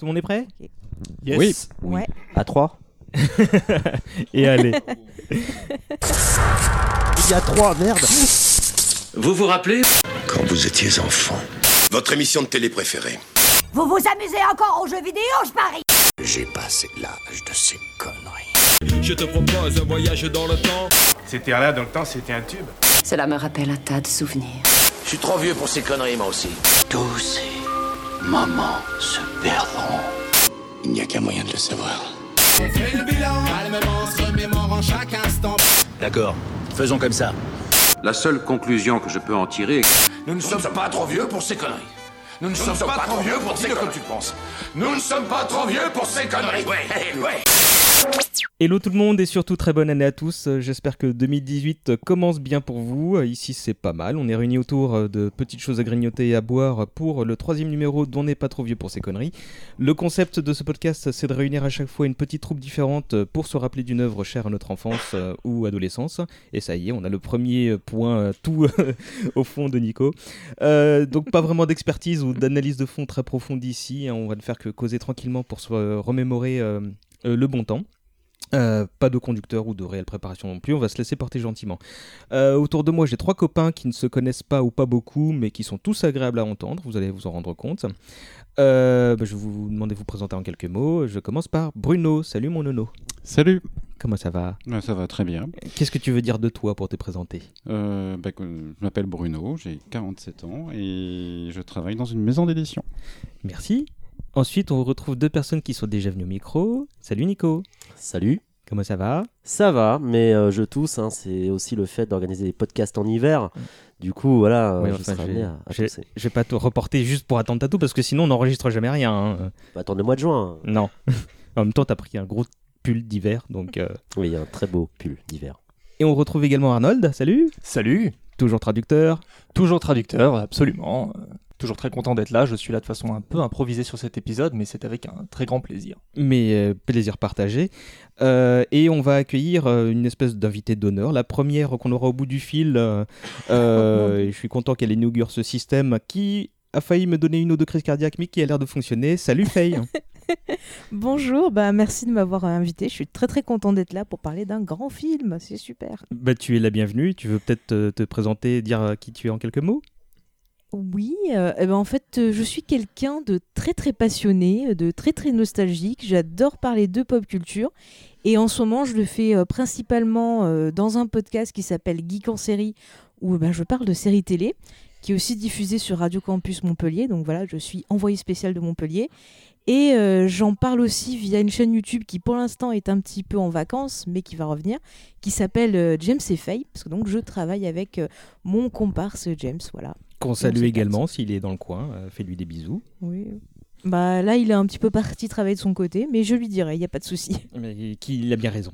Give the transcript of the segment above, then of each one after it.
Tout le monde est prêt Yes. Oui. Ouais. À 3 Et allez. Il y a trois, merde Vous vous rappelez Quand vous étiez enfant. Votre émission de télé préférée. Vous vous amusez encore aux jeux vidéo, je parie J'ai passé l'âge de ces conneries. Je te propose un voyage dans le temps. C'était là dans le temps, c'était un tube. Cela me rappelle un tas de souvenirs. Je suis trop vieux pour ces conneries, moi aussi. Tous ces moments se perdront. Il n'y a qu'un moyen de le savoir. D'accord, faisons comme ça. La seule conclusion que je peux en tirer est Nous ne sommes pas trop vieux pour ces conneries. Nous ne sommes pas trop vieux pour ces conneries. comme tu penses. Nous ne sommes pas trop vieux pour ces conneries. Ouais, ouais. Hello tout le monde et surtout très bonne année à tous. Euh, J'espère que 2018 commence bien pour vous. Euh, Ici c'est pas mal. On est réunis autour euh, de petites choses à grignoter et à boire pour le troisième numéro dont on n'est pas trop vieux pour ces conneries. Le concept de ce podcast c'est de réunir à chaque fois une petite troupe différente euh, pour se rappeler d'une œuvre chère à notre enfance euh, ou adolescence. Et ça y est, on a le premier point euh, tout au fond de Nico. Euh, donc pas vraiment d'expertise ou d'analyse de fond très profonde ici. hein. On va ne faire que causer tranquillement pour se euh, remémorer euh, euh, le bon temps. Euh, pas de conducteur ou de réelle préparation non plus, on va se laisser porter gentiment. Euh, autour de moi, j'ai trois copains qui ne se connaissent pas ou pas beaucoup, mais qui sont tous agréables à entendre, vous allez vous en rendre compte. Euh, bah, je vais vous demander de vous présenter en quelques mots. Je commence par Bruno. Salut mon nono. Salut Comment ça va? Ouais, Ça va très bien. Qu'est-ce que tu veux dire de toi pour te présenter? Euh, bah, je m'appelle Bruno, j'ai 47 ans et je travaille dans une maison d'édition. Merci. Ensuite, on retrouve deux personnes qui sont déjà venues au micro. Salut Nico. Salut. Comment ça va? Ça va, mais euh, je tousse. hein, c'est aussi le fait d'organiser des podcasts en hiver. Du coup, voilà, euh, Oui, je enfin, serai j'ai- amené à, à j'ai- tousser. Je vais pas te reporter juste pour attendre ta toux parce que sinon on n'enregistre jamais rien. hein. Bah, attends le mois de juin. Non. en même temps, t'as pris un gros pull d'hiver, donc. euh, Oui, il y a un très beau pull d'hiver. Et on retrouve également Arnold. Salut. Salut. Toujours traducteur. Toujours traducteur, absolument. Toujours très content d'être là. Je suis là de façon un peu improvisée sur cet épisode, mais c'est avec un très grand plaisir. Mais euh, plaisir partagé. Euh, et on va accueillir euh, une espèce d'invité d'honneur, la première qu'on aura au bout du fil. euh, euh, et je suis content qu'elle inaugure ce système qui a failli me donner une ou deux crises cardiaques, mais qui a l'air de fonctionner. Salut Faye. Bonjour, bah merci de m'avoir invité. Je suis très très content d'être là pour parler d'un grand film. C'est super. bah, tu es la bienvenue. Tu veux peut-être te, te présenter, dire qui tu es en quelques mots? Oui, euh, eh ben, en fait, euh, je suis quelqu'un de très très passionné, de très très nostalgique. J'adore parler de pop culture. Et en ce moment, je le fais euh, principalement dans un podcast qui s'appelle Geek en série, où ben, je parle de séries télé, qui est aussi diffusé sur Radio Campus Montpellier. Donc voilà, je suis envoyé spécial de Montpellier. Et j'en parle aussi via une chaîne YouTube qui pour l'instant est un petit peu en vacances, mais qui va revenir, qui s'appelle James et Faye, parce que donc je travaille avec mon comparse James, voilà. Qu'on salue également s'il est dans le coin. euh, Fais-lui des bisous. Oui. Bah là, il est un petit peu parti travailler de son côté, mais je lui dirai, il n'y a pas de souci. Mais a bien raison.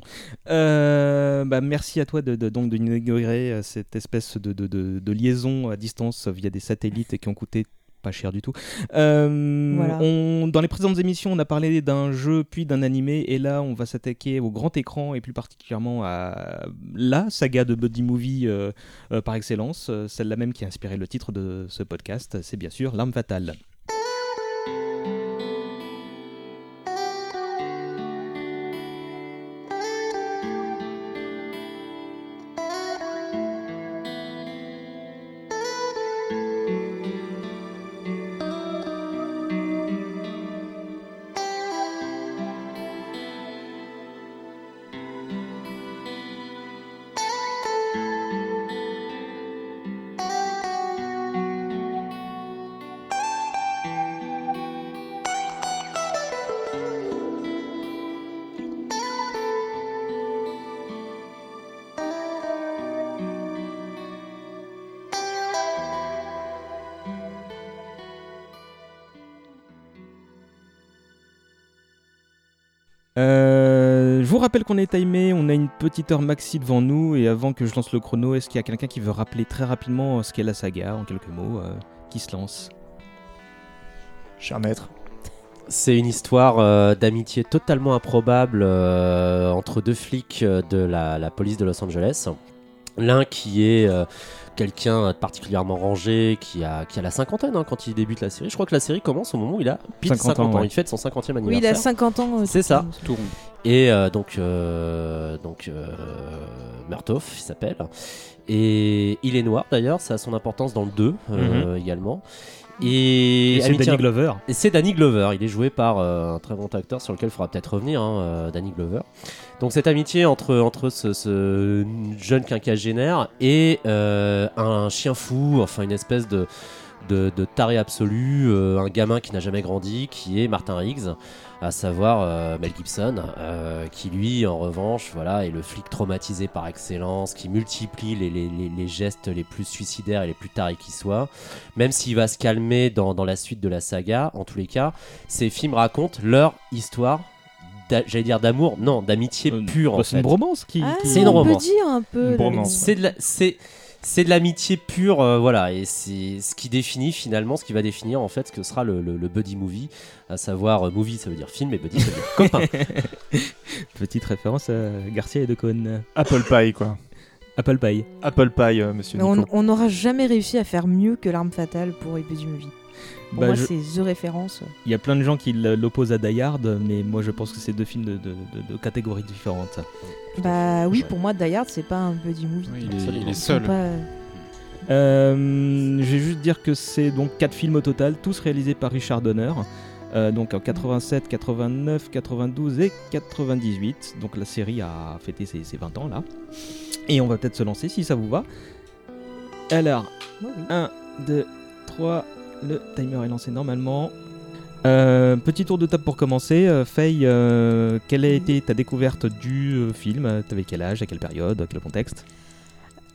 Euh, bah, merci à toi de, de, donc de inaugurer euh, cette espèce de, de, de- de liaison à distance via des satellites qui ont coûté pas cher du tout. Euh, Voilà. on- dans les précédentes émissions, on a parlé d'un jeu puis d'un animé, et là, on va s'attaquer au grand écran et plus particulièrement à la saga de buddy movie euh, euh, par excellence, celle-là même qui a inspiré le titre de ce podcast. C'est bien sûr L'arme fatale. Vous rappelle qu'on est timé, on a une petite heure maxi devant nous et avant que je lance le chrono, est-ce qu'il y a quelqu'un qui veut rappeler très rapidement euh, ce qu'est la saga en quelques mots euh, qui se lance? Cher maître. C'est une histoire euh, d'amitié totalement improbable euh, entre deux flics de la, la police de Los Angeles. L'un qui est euh, quelqu'un de particulièrement rangé qui a, qui a la cinquantaine hein, quand il débute la série. Je crois que la série commence au moment où il a pile 50, 50 ans, ans. ouais. Il fête son 50e anniversaire. Oui, il a 50 ans. euh, C'est ça. Tout rond. Et euh, donc, euh, donc euh, Murtaugh, il s'appelle. Et il est noir d'ailleurs, ça a son importance dans le 2 euh, également. Et, Et c'est Danny Glover. et c'est Danny Glover. Il est joué par euh, un très bon acteur sur lequel il faudra peut-être revenir, hein, euh, Danny Glover. Donc cette amitié entre, entre ce, ce jeune quinquagénaire et euh, un chien fou, enfin une espèce de, de, de taré absolu, un gamin qui n'a jamais grandi, qui est Martin Riggs, à savoir euh, Mel Gibson, euh, qui lui, en revanche, voilà, est le flic traumatisé par excellence, qui multiplie les, les- les- les gestes les plus suicidaires et les plus tarés qui soient. Même s'il va se calmer dans, dans la suite de la saga, en tous les cas, ces films racontent leur histoire. J'allais dire d'amour, non, d'amitié Euh, pure bah, c'est une bromance qui. Ah, qui- C'est une on peut romance. dire un peu. C'est de la- c'est de l'amitié pure, euh, voilà, et c'est ce qui définit finalement, ce qui va définir en fait ce que sera le, le- le buddy movie, à savoir euh, movie ça veut dire film et buddy ça veut dire copain. Petite référence à Garcia et Decaune. Apple Pie, quoi. Apple Pie. Apple Pie, euh, monsieur Mais Nico. on n'aura jamais réussi à faire mieux que l'arme fatale pour Epée du Movie. Pour Bah, moi, je- c'est The référence. Il y a plein de gens qui l'opposent à Die Hard, mais moi je pense que c'est deux films de, de- de- de catégories différentes. Bah oui, Ouais. pour moi, Die Hard, c'est pas un buddy movie. Oui, il, est, il est seul. pas- Euh, je vais juste dire que c'est donc quatre films au total, tous réalisés par Richard Donner. euh, donc en 87, 89, 92 et 98. Donc la série a fêté ses, ses 20 ans là. Et on va peut-être se lancer si ça vous va. Alors, Oui, oui. 1, 2, 3, le timer est lancé normalement. Euh, petit tour de table pour commencer. Euh, Faye, euh, quelle a été ta découverte du film? T'avais quel âge, à quelle période, à quel contexte?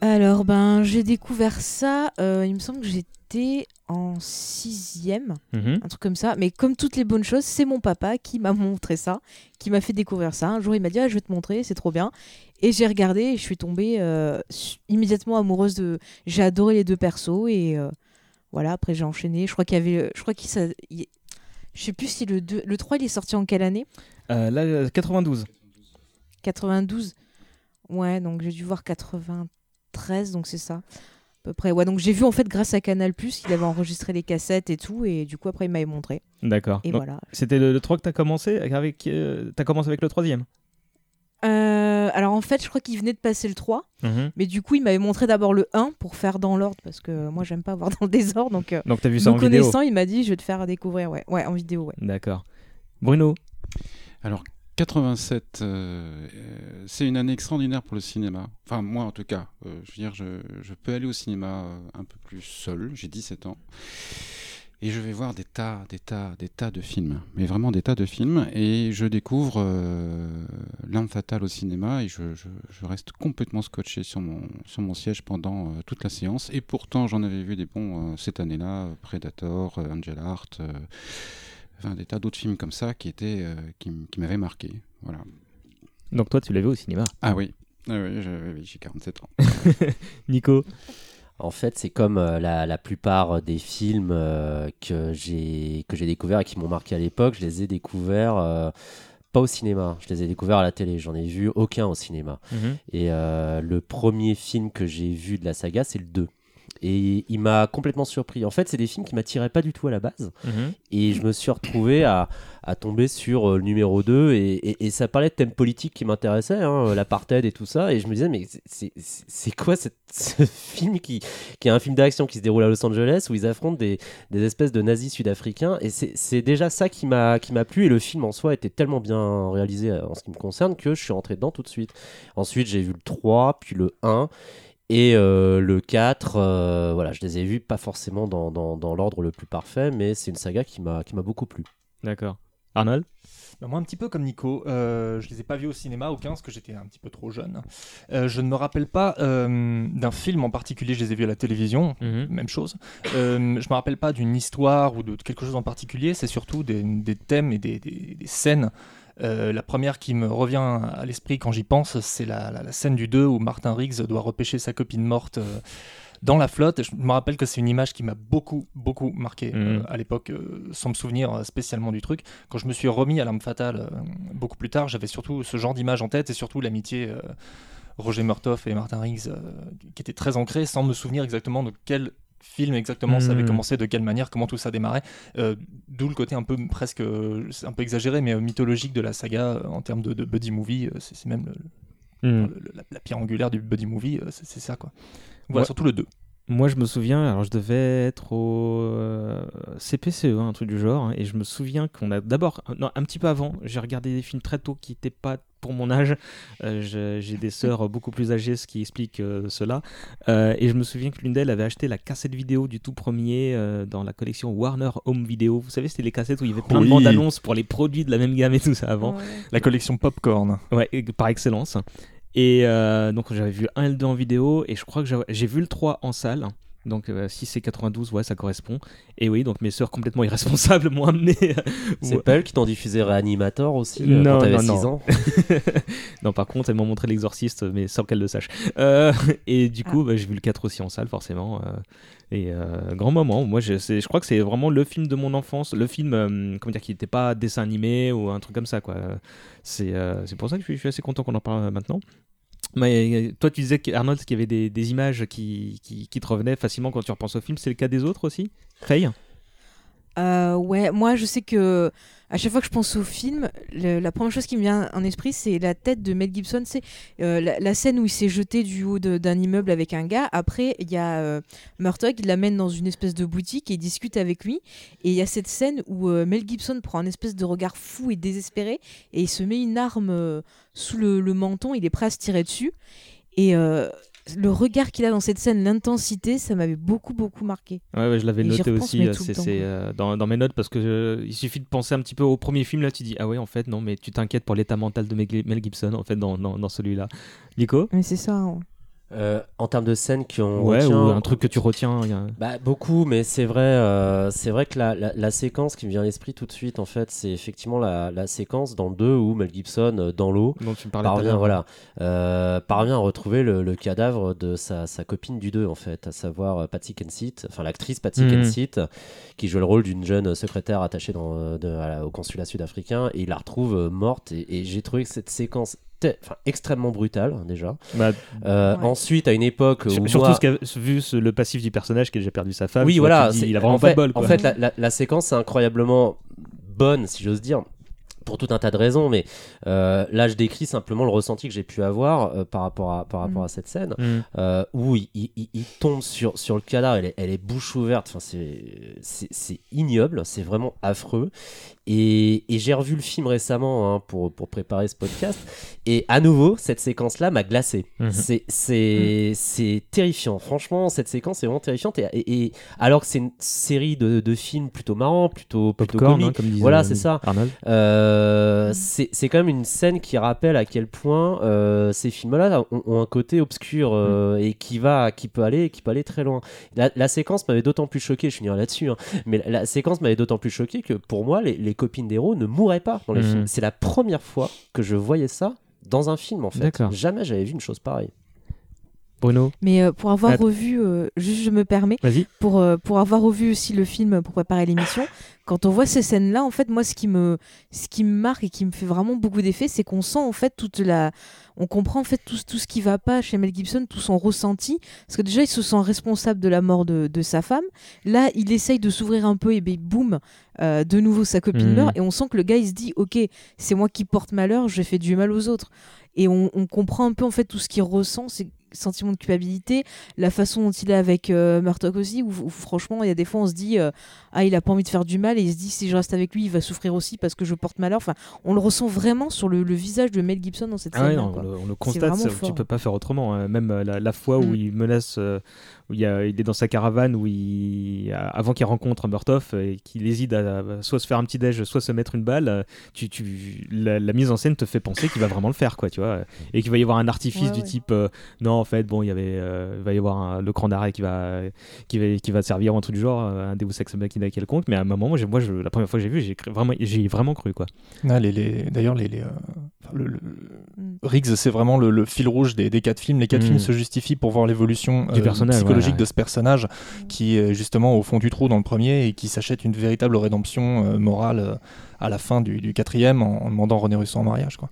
Alors, ben, j'ai découvert ça. il me semble que j'étais en sixième, Mhm. un truc comme ça. Mais comme toutes les bonnes choses, c'est mon papa qui m'a montré ça, qui m'a fait découvrir ça. Un jour, il m'a dit ah, je vais te montrer, c'est trop bien. Et j'ai regardé et je suis tombée immédiatement amoureuse de. J'ai adoré les deux persos et voilà. Après, j'ai enchaîné. Je crois qu'il y avait, euh, je crois qu'il ça. il- Je sais plus si le 2, le 3 il est sorti en quelle année? Euh, Là, euh, 92. 92. Ouais, donc j'ai dû voir 93, donc c'est ça. À peu près. Ouais, donc j'ai vu en fait grâce à Canal Plus qu'il avait enregistré les cassettes et tout, et du coup après il m'avait montré. D'accord. Et Donc, voilà. C'était le, le 3 que t'as commencé avec. euh, t'as commencé avec le troisième? Euh, alors en fait, je crois qu'il venait de passer le 3, Mhm. mais du coup il m'avait montré d'abord le 1 pour faire dans l'ordre, parce que moi j'aime pas voir dans le désordre, donc euh, Donc t'as vu ça me en vidéo. connaissant, il m'a dit je vais te faire découvrir, ouais, ouais en vidéo, ouais. D'accord. Bruno. Alors, 87, euh, c'est une année extraordinaire pour le cinéma. Enfin, moi en tout cas. Euh, je veux dire, je, je peux aller au cinéma un peu plus seul. J'ai 17 ans. Et je vais voir des tas, des tas, des tas de films. Mais vraiment des tas de films. Et je découvre euh, L'Arme fatale au cinéma. Et je, je- je reste complètement scotché sur mon, sur mon siège pendant euh, toute la séance. Et pourtant, j'en avais vu des bons euh, cette année-là. Predator, euh, Angel euh, enfin, des tas d'autres films comme ça qui, étaient, qui, m'avaient marqué. Voilà. Donc toi, tu l'as vu au cinéma? Ah oui, ah oui, j'ai 47 ans. Nico? En fait, c'est comme euh, la, la plupart des films euh, que j'ai que j'ai découverts et qui m'ont marqué à l'époque. Je les ai découverts euh, pas au cinéma. Je les ai découverts à la télé. J'en ai vu aucun au cinéma. Et euh, le premier film que j'ai vu de la saga, c'est le 2. Et il m'a complètement surpris. En fait, c'est des films qui m'attiraient pas du tout à la base. Mhm. Et je me suis retrouvé à, à tomber sur euh, le numéro 2. Et, et- et ça parlait de thèmes politiques qui m'intéressaient, hein, l'apartheid et tout ça. Et je me disais, mais c'est- quoi cette- ce film qui, qui est un film d'action qui se déroule à Los Angeles où ils affrontent des, des espèces de nazis sud-africains Et c'est déjà ça qui m'a qui m'a plu. Et le film en soi était tellement bien réalisé euh, en ce qui me concerne que je suis rentré dedans tout de suite. Ensuite, j'ai vu le 3, puis le 1. Et euh, le 4, euh, voilà, je les ai vus pas forcément dans, dans, dans l'ordre le plus parfait, mais c'est une saga qui m'a qui m'a beaucoup plu. D'accord. Arnold? Bah, moi, un petit peu comme Nico, euh, je les ai pas vus au cinéma, aucun, parce que j'étais un petit peu trop jeune. Euh, je ne me rappelle pas euh, d'un film en particulier, je les ai vus à la télévision, Mhm. même chose. Euh, je me rappelle pas d'une histoire ou de quelque chose en particulier, c'est surtout des, des thèmes et des, des- des scènes. Euh, la première qui me revient à l'esprit quand j'y pense, c'est la, la- la scène du 2 où Martin Riggs doit repêcher sa copine morte euh, dans la flotte. Je me rappelle que c'est une image qui m'a beaucoup, beaucoup marqué euh, Mhm. à l'époque, euh, sans me souvenir euh, spécialement du truc. Quand je me suis remis à l'arme fatale euh, beaucoup plus tard, j'avais surtout ce genre d'image en tête et surtout l'amitié euh, Roger Murtoff et Martin Riggs euh, qui était très ancrée sans me souvenir exactement de quel film exactement ça avait Mhm. commencé, de quelle manière, comment tout ça démarrait. Euh, D'où le côté un peu presque, euh, un peu exagéré, mais euh, mythologique de la saga en termes de, de buddy movie. c'est même le- Hmm. le- la, la pierre angulaire du buddy movie, c'est c'est ça quoi. Voilà, Ouais. surtout le 2. Moi, je me souviens, alors je devais être au euh, CPCE, un truc du genre, hein, et je me souviens qu'on a d'abord, non, un petit peu avant, j'ai regardé des films très tôt qui n'étaient pas pour mon âge. Euh, j'ai des sœurs beaucoup plus âgées, ce qui explique euh, cela. Euh, et je me souviens que l'une d'elles avait acheté la cassette vidéo du tout premier euh, dans la collection Warner Home Video. Vous savez, c'était les cassettes où il y avait plein Oui. de bandes annonces pour les produits de la même gamme et tout ça avant. La collection Popcorn. Ouais, par excellence. Et euh, donc j'avais vu un et le 2 en vidéo et je crois que j'ai vu le 3 en salle. Donc euh, si c'est 92, ouais, ça correspond. Et oui, donc mes sœurs complètement irresponsables m'ont amené. C'est Ouais. pas elles qui t'ont diffusé Reanimator aussi euh, Non, quand t'avais non, 6 non. ans non, par contre, elles m'ont montré l'exorciste, mais sans qu'elles le sachent. Euh, et du coup, bah, j'ai vu le 4 aussi en salle, forcément. euh, et euh, grand moment. Moi, je, crois que c'est vraiment le film de mon enfance. Le film, euh, comment dire, qui n'était pas dessin animé ou un truc comme ça, quoi. C'est euh, c'est pour ça que je suis, je suis assez content qu'on en parle maintenant. Mais euh, toi, tu disais, que- Arnold, qu'il y avait des, images qui, qui, qui te revenaient facilement quand tu repenses au film. C'est le cas des autres aussi? Faye? Euh, ouais, moi je sais que à chaque fois que je pense au film, la première chose qui me vient en esprit, c'est la tête de Mel Gibson. C'est euh, la, scène où il s'est jeté du haut d'un immeuble avec un gars. Après, il y a euh, il l'amène dans une espèce de boutique et il discute avec lui. Et il y a cette scène où euh, Mel Gibson prend un espèce de regard fou et désespéré et il se met une arme euh, sous le, menton. Il est prêt à se tirer dessus. Et le regard qu'il a dans cette scène, l'intensité, ça m'avait beaucoup, beaucoup marqué. Ouais, ouais, je l'avais noté aussi. euh, C'est euh, dans, dans mes notes parce que euh, il suffit de penser un petit peu au premier film. Là, tu dis ah ouais, en fait, non, mais tu t'inquiètes pour l'état mental de Mel Mel Gibson en fait dans, dans, dans celui-là. Nico? Mais c'est ça. hein. Euh, En termes de scènes qui ont. Ouais, retient- ou un truc que tu retiens. a- Bah, beaucoup, mais c'est vrai, euh, c'est vrai que la, la- la séquence qui me vient à l'esprit tout de suite, en fait, c'est effectivement la, la séquence dans le 2 où Mel Gibson, euh, dans l'eau, parvient, voilà, euh, parvient à retrouver le, le cadavre de sa, sa copine du 2, en fait, à savoir Patsy Kensit, enfin l'actrice Patsy Mhm. Kensit, qui joue le rôle d'une jeune secrétaire attachée dans, de- à la- au consulat sud-africain, et il la retrouve morte, et, et j'ai trouvé que cette séquence enfin, extrêmement brutale, déjà. Bah, Euh, Ouais. Ensuite, à une époque où. surtout moi- ce qu'a vu ce- le passif du personnage qui a déjà perdu sa femme. oui, vois, voilà. dis, il a vraiment en pas fait, de bol. Quoi. En fait, la, la- la séquence est incroyablement bonne, si j'ose dire. Pour tout un tas de raisons, mais euh, là je décris simplement le ressenti que j'ai pu avoir euh, par rapport à, par rapport Mm. à cette scène Mm. euh, où il, il- il- il tombe sur, sur le cadavre, elle est, elle est bouche ouverte, enfin, c'est, ignoble, c'est vraiment affreux. Et, et j'ai revu le film récemment hein, pour, pour préparer ce podcast, et à nouveau, cette séquence-là m'a glacé. Mhm. C'est, c'est, c'est terrifiant, franchement, cette séquence est vraiment terrifiante, et, et- et alors que c'est une série de, de films plutôt marrants, plutôt, plutôt Popcorn, comiques, hein, comme voilà, c'est ça. Arnold. euh, c'est c'est quand même une scène qui rappelle à quel point euh, ces films-là ont, ont un côté obscur euh, et qui va, qui peut aller, qui peut aller très loin. La, la séquence m'avait d'autant plus choqué, je finirai là-dessus, hein, mais la, la séquence m'avait d'autant plus choqué que pour moi, les, les copines d'héros ne mouraient pas dans les Mhm. films. C'est la première fois que je voyais ça dans un film en fait. Jamais j'avais vu une chose pareille. Bruno, Mais euh, pour avoir revu, euh, juste je me permets, pour, euh, pour avoir revu aussi le film pour préparer l'émission, quand on voit ces scènes-là, en fait, moi, ce qui me, ce qui me marque et qui me fait vraiment beaucoup d'effet, c'est qu'on sent en fait toute la, on comprend en fait tout, tout ce qui va pas chez Mel Gibson, tout son ressenti, parce que déjà il se sent responsable de la mort de, de sa femme. Là, il essaye de s'ouvrir un peu et ben boum, euh, de nouveau sa copine Mhm. meurt et on sent que le gars il se dit, ok, c'est moi qui porte malheur, j'ai fait du mal aux autres. Et on, on comprend un peu en fait tout ce qu'il ressent, c'est sentiment de culpabilité, la façon dont il est avec euh, Murdoch aussi, où, où franchement, il y a des fois, on se dit, euh, ah, il a pas envie de faire du mal, et il se dit, si je reste avec lui, il va souffrir aussi parce que je porte malheur. Enfin, on le ressent vraiment sur le, le visage de Mel Gibson dans cette Ah ouais, scène. non, on, le, on le constate, tu peux pas faire autrement. hein. Même euh, la, la fois où Mm. il menace, euh, où il, y a- il est dans sa caravane, où il, euh, avant qu'il rencontre Murtoff et qu'il hésite à, à soit se faire un petit déj, soit se mettre une balle, euh, tu, tu, la, la mise en scène te fait penser qu'il va vraiment le faire, quoi, tu vois, et qu'il va y avoir un artifice Ouais, du ouais. type, euh, non, en fait, bon, il y avait, euh, il va y avoir un- le cran d'arrêt qui va, qui va, qui va servir ou un truc du genre, euh, un Deus Ex Machina quelconque, mais à un moment, moi, j'ai- moi je, la première fois que j'ai vu, j'ai vraiment, j'ai vraiment cru, quoi. Ah, les, les- D'ailleurs, les, les, euh, enfin, le, le- Mm. Riggs, c'est vraiment le, le fil rouge des, des quatre films. Les quatre Mm. films se justifient pour voir l'évolution Du euh, personnage, psychologique ouais, ouais. de ce personnage qui est justement au fond du trou dans le premier et qui s'achète une véritable rédemption euh, morale euh, à la fin du, du quatrième en, en demandant René Russo en mariage. Quoi.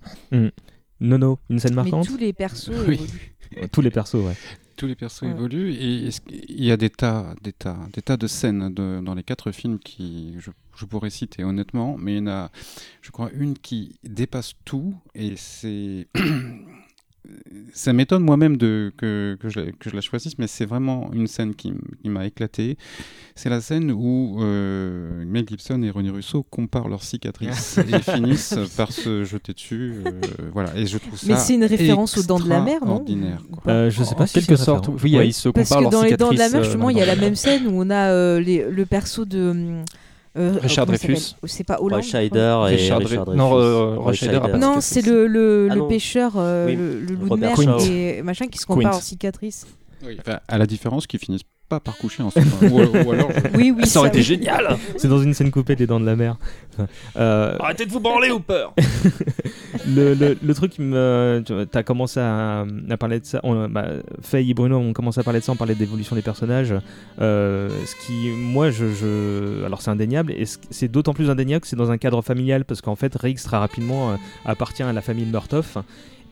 Nono, une scène Mais marquante tous les persos Oui. évoluent. Tous les persos, ouais. Tous les persos Ouais. évoluent et qu'il y a des tas, des tas, des tas de scènes de- dans les quatre films qui je, je pourrais citer honnêtement, mais il y en a, je crois, une qui dépasse tout et c'est ça m'étonne moi-même de que, que, je, la- que je la choisisse, mais c'est vraiment une scène qui, m'a éclaté. C'est la scène où euh, Mel Gibson et René Russo comparent leurs cicatrices et finissent par se jeter dessus. euh, voilà, et je trouve ça Mais c'est une référence aux Dents de la Mer, non? Euh, je sais pas en si quelque sorte, oui, Ouais. ils se Parce comparent que leurs dans les Dents de la Mer, euh, justement, il y a la même scène où on a euh, les- le perso de. Euh, Richard il Dreyfus. C'est pas Hollande Roy. Scheider et Richard Richard Dre- Dreyfus. non, euh, Roy Roy de Non, c'est le, le, Ah le pêcheur, euh, Oui. le, le loup de mer et machin qui se Quint. compare en cicatrices. Oui, enfin, à la différence qu'ils finissent pas par coucher ensemble. ou, ou alors, je- Oui, oui. Ça aurait été génial C'est dans une scène coupée des dents de la mer. Euh, Arrêtez de vous branler ou peur le, le, le truc qui me. Tu as commencé à, à parler de ça. On, bah, Faye et Bruno ont commencé à parler de ça, on parlait d'évolution des personnages. Euh, ce qui, moi, je. je- alors, c'est indéniable, et ce- c'est d'autant plus indéniable que c'est dans un cadre familial, parce qu'en fait, Riggs, très rapidement, euh, appartient à la famille de Murtoff.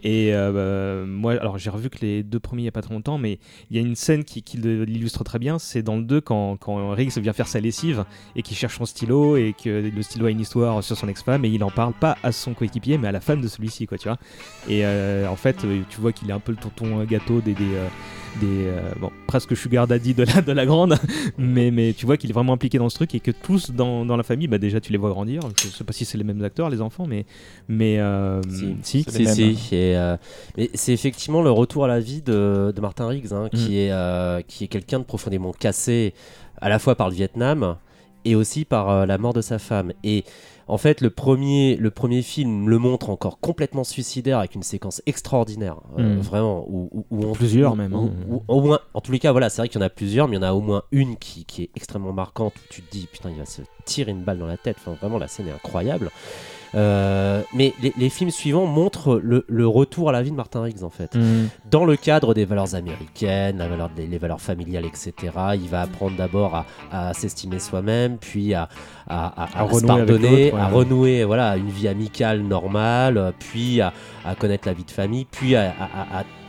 Et euh, bah, moi, alors j'ai revu que les deux premiers il n'y a pas très longtemps, mais il y a une scène qui, l'illustre très bien. C'est dans le 2 quand, quand Riggs vient faire sa lessive et qu'il cherche son stylo et que le stylo a une histoire sur son ex-femme et il en parle pas à son coéquipier mais à la femme de celui-ci, quoi, tu vois. Et euh, en fait, euh, tu vois qu'il est un peu le tonton gâteau des. des, des, euh, bon, presque sugar daddy de la, de la grande, mais, mais tu vois qu'il est vraiment impliqué dans ce truc et que tous dans, dans la famille, bah déjà tu les vois grandir. Je sais pas si c'est les mêmes acteurs, les enfants, mais. mais euh, Si. si. Si, si. Et, euh, mais c'est effectivement le retour à la vie de, de Martin Riggs, hein, qui, Mm. est, euh, qui est quelqu'un de profondément cassé, à la fois par le Vietnam et aussi par euh, la mort de sa femme. Et en fait, le premier, le premier film le montre encore complètement suicidaire avec une séquence extraordinaire, euh, Mm. vraiment. Où, où- où on- Plusieurs où- même, hein. où- au moins, en tous les cas, voilà, c'est vrai qu'il y en a plusieurs, mais il y en a au moins une qui, qui est extrêmement marquante où tu te dis, putain, il va se tirer une balle dans la tête. Enfin, vraiment, la scène est incroyable. Euh, mais les, les films suivants montrent le, le retour à la vie de Martin Riggs en fait. Mm. Dans le cadre des valeurs américaines, la valeur des- les valeurs familiales, etc. Il va apprendre d'abord à, à s'estimer soi-même, puis à, à, à- À à se pardonner, ouais. à renouer voilà, une vie amicale normale, puis à, connaître la vie de famille, puis à,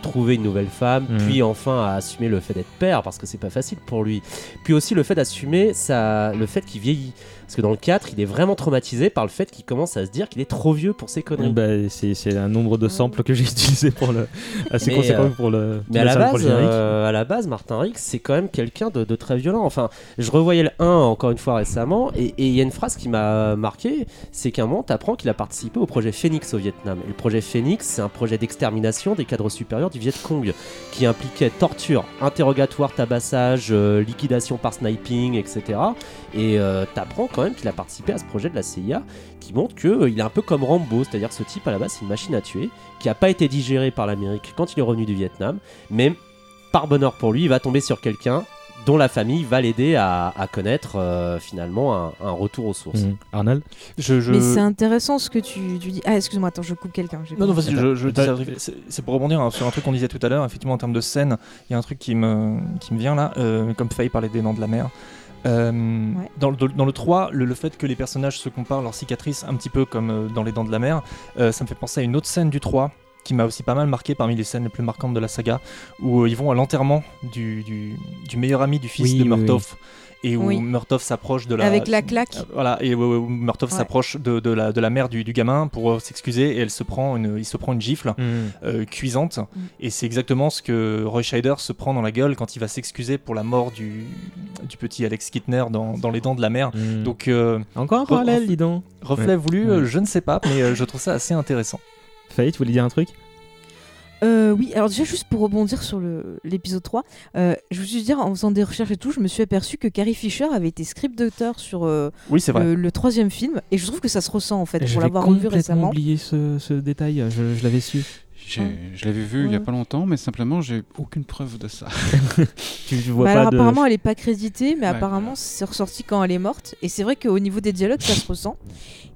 trouver une nouvelle femme, Mm. puis enfin à assumer le fait d'être père, parce que c'est pas facile pour lui. Puis aussi le fait d'assumer le fait qu'il vieillit. Parce que dans le 4, il est vraiment traumatisé par le fait qu'il commence à se dire qu'il est trop vieux pour ses conneries. Bah, c'est un nombre de samples que j'ai utilisé pour le assez Mais, conséquent pour le Mais à la, base, générique. à la base, Martin Riggs, c'est quand même quelqu'un de, de très violent. Enfin, je revoyais le 1 encore une fois récemment, et il y a une phrase qui m'a marqué, c'est qu'à un moment, tu apprends qu'il a participé au projet Phoenix au Vietnam. Et le projet Phoenix, c'est un projet d'extermination des cadres supérieurs du Viet Cong, qui impliquait torture, interrogatoire, tabassage, euh, liquidation par sniping, etc. Et euh, t'apprends quand même qu'il a participé à ce projet de la CIA, qui montre qu'il est un peu comme Rambo, c'est-à-dire ce type à la base, c'est une machine à tuer, qui n'a pas été digéré par l'Amérique quand il est revenu du Vietnam, mais par bonheur pour lui, il va tomber sur quelqu'un dont la famille va l'aider à, à connaître euh, finalement un, un retour aux sources. Mm. Arnold Je, je- Mais c'est intéressant ce que tu, tu dis. Ah, excuse-moi, attends, je coupe quelqu'un. Non, non, vas-y, je, je c'est- c'est pour rebondir hein, sur un truc qu'on disait tout à l'heure. Effectivement, en termes de scène, il y a un truc qui me, qui me vient là, euh, comme Faye parlait des Dents de la Mer. Euh, dans, le, dans le 3, le, le fait que les personnages se comparent leurs cicatrices, un petit peu comme euh, dans Les Dents de la Mer, euh, ça me fait penser à une autre scène du 3 qui m'a aussi pas mal marqué parmi les scènes les plus marquantes de la saga, où euh, ils vont à l'enterrement du, du, du meilleur ami du fils Oui, de oui, Murtoff. Et où Oui. Murtoff s'approche de la. Avec la claque. Euh, Voilà, et où, où Murtoff Ouais. s'approche de, de la, de la mère du, du gamin pour euh, s'excuser et elle se prend une, il se prend une gifle Mm. euh, cuisante. Mm. Et c'est exactement ce que Roy Scheider se prend dans la gueule quand il va s'excuser pour la mort du, du petit Alex Kittner dans, dans Les Dents de la Mer. Mm. Donc, euh, Encore un parallèle, dis donc. reflet Ouais. voulu, Ouais. je ne sais pas, mais je trouve ça assez intéressant. Faye, tu voulais dire un truc? Euh, oui, alors déjà juste pour rebondir sur le- l'épisode 3, euh, je veux juste dire, en faisant des recherches et tout, je me suis aperçu que Carrie Fisher avait été script doctor sur euh, Oui, c'est vrai. le, le troisième film, et je trouve que ça se ressent en fait, pour l'avoir revu complètement récemment. oublié ce, ce détail, je, je l'avais su. Je l'avais vu il y a pas longtemps, mais simplement, j'ai aucune preuve de ça. Tu, tu vois Bah pas alors de. apparemment elle est pas créditée, mais Ouais, apparemment c'est ressorti quand elle est morte. Et c'est vrai qu'au niveau des dialogues ça se ressent.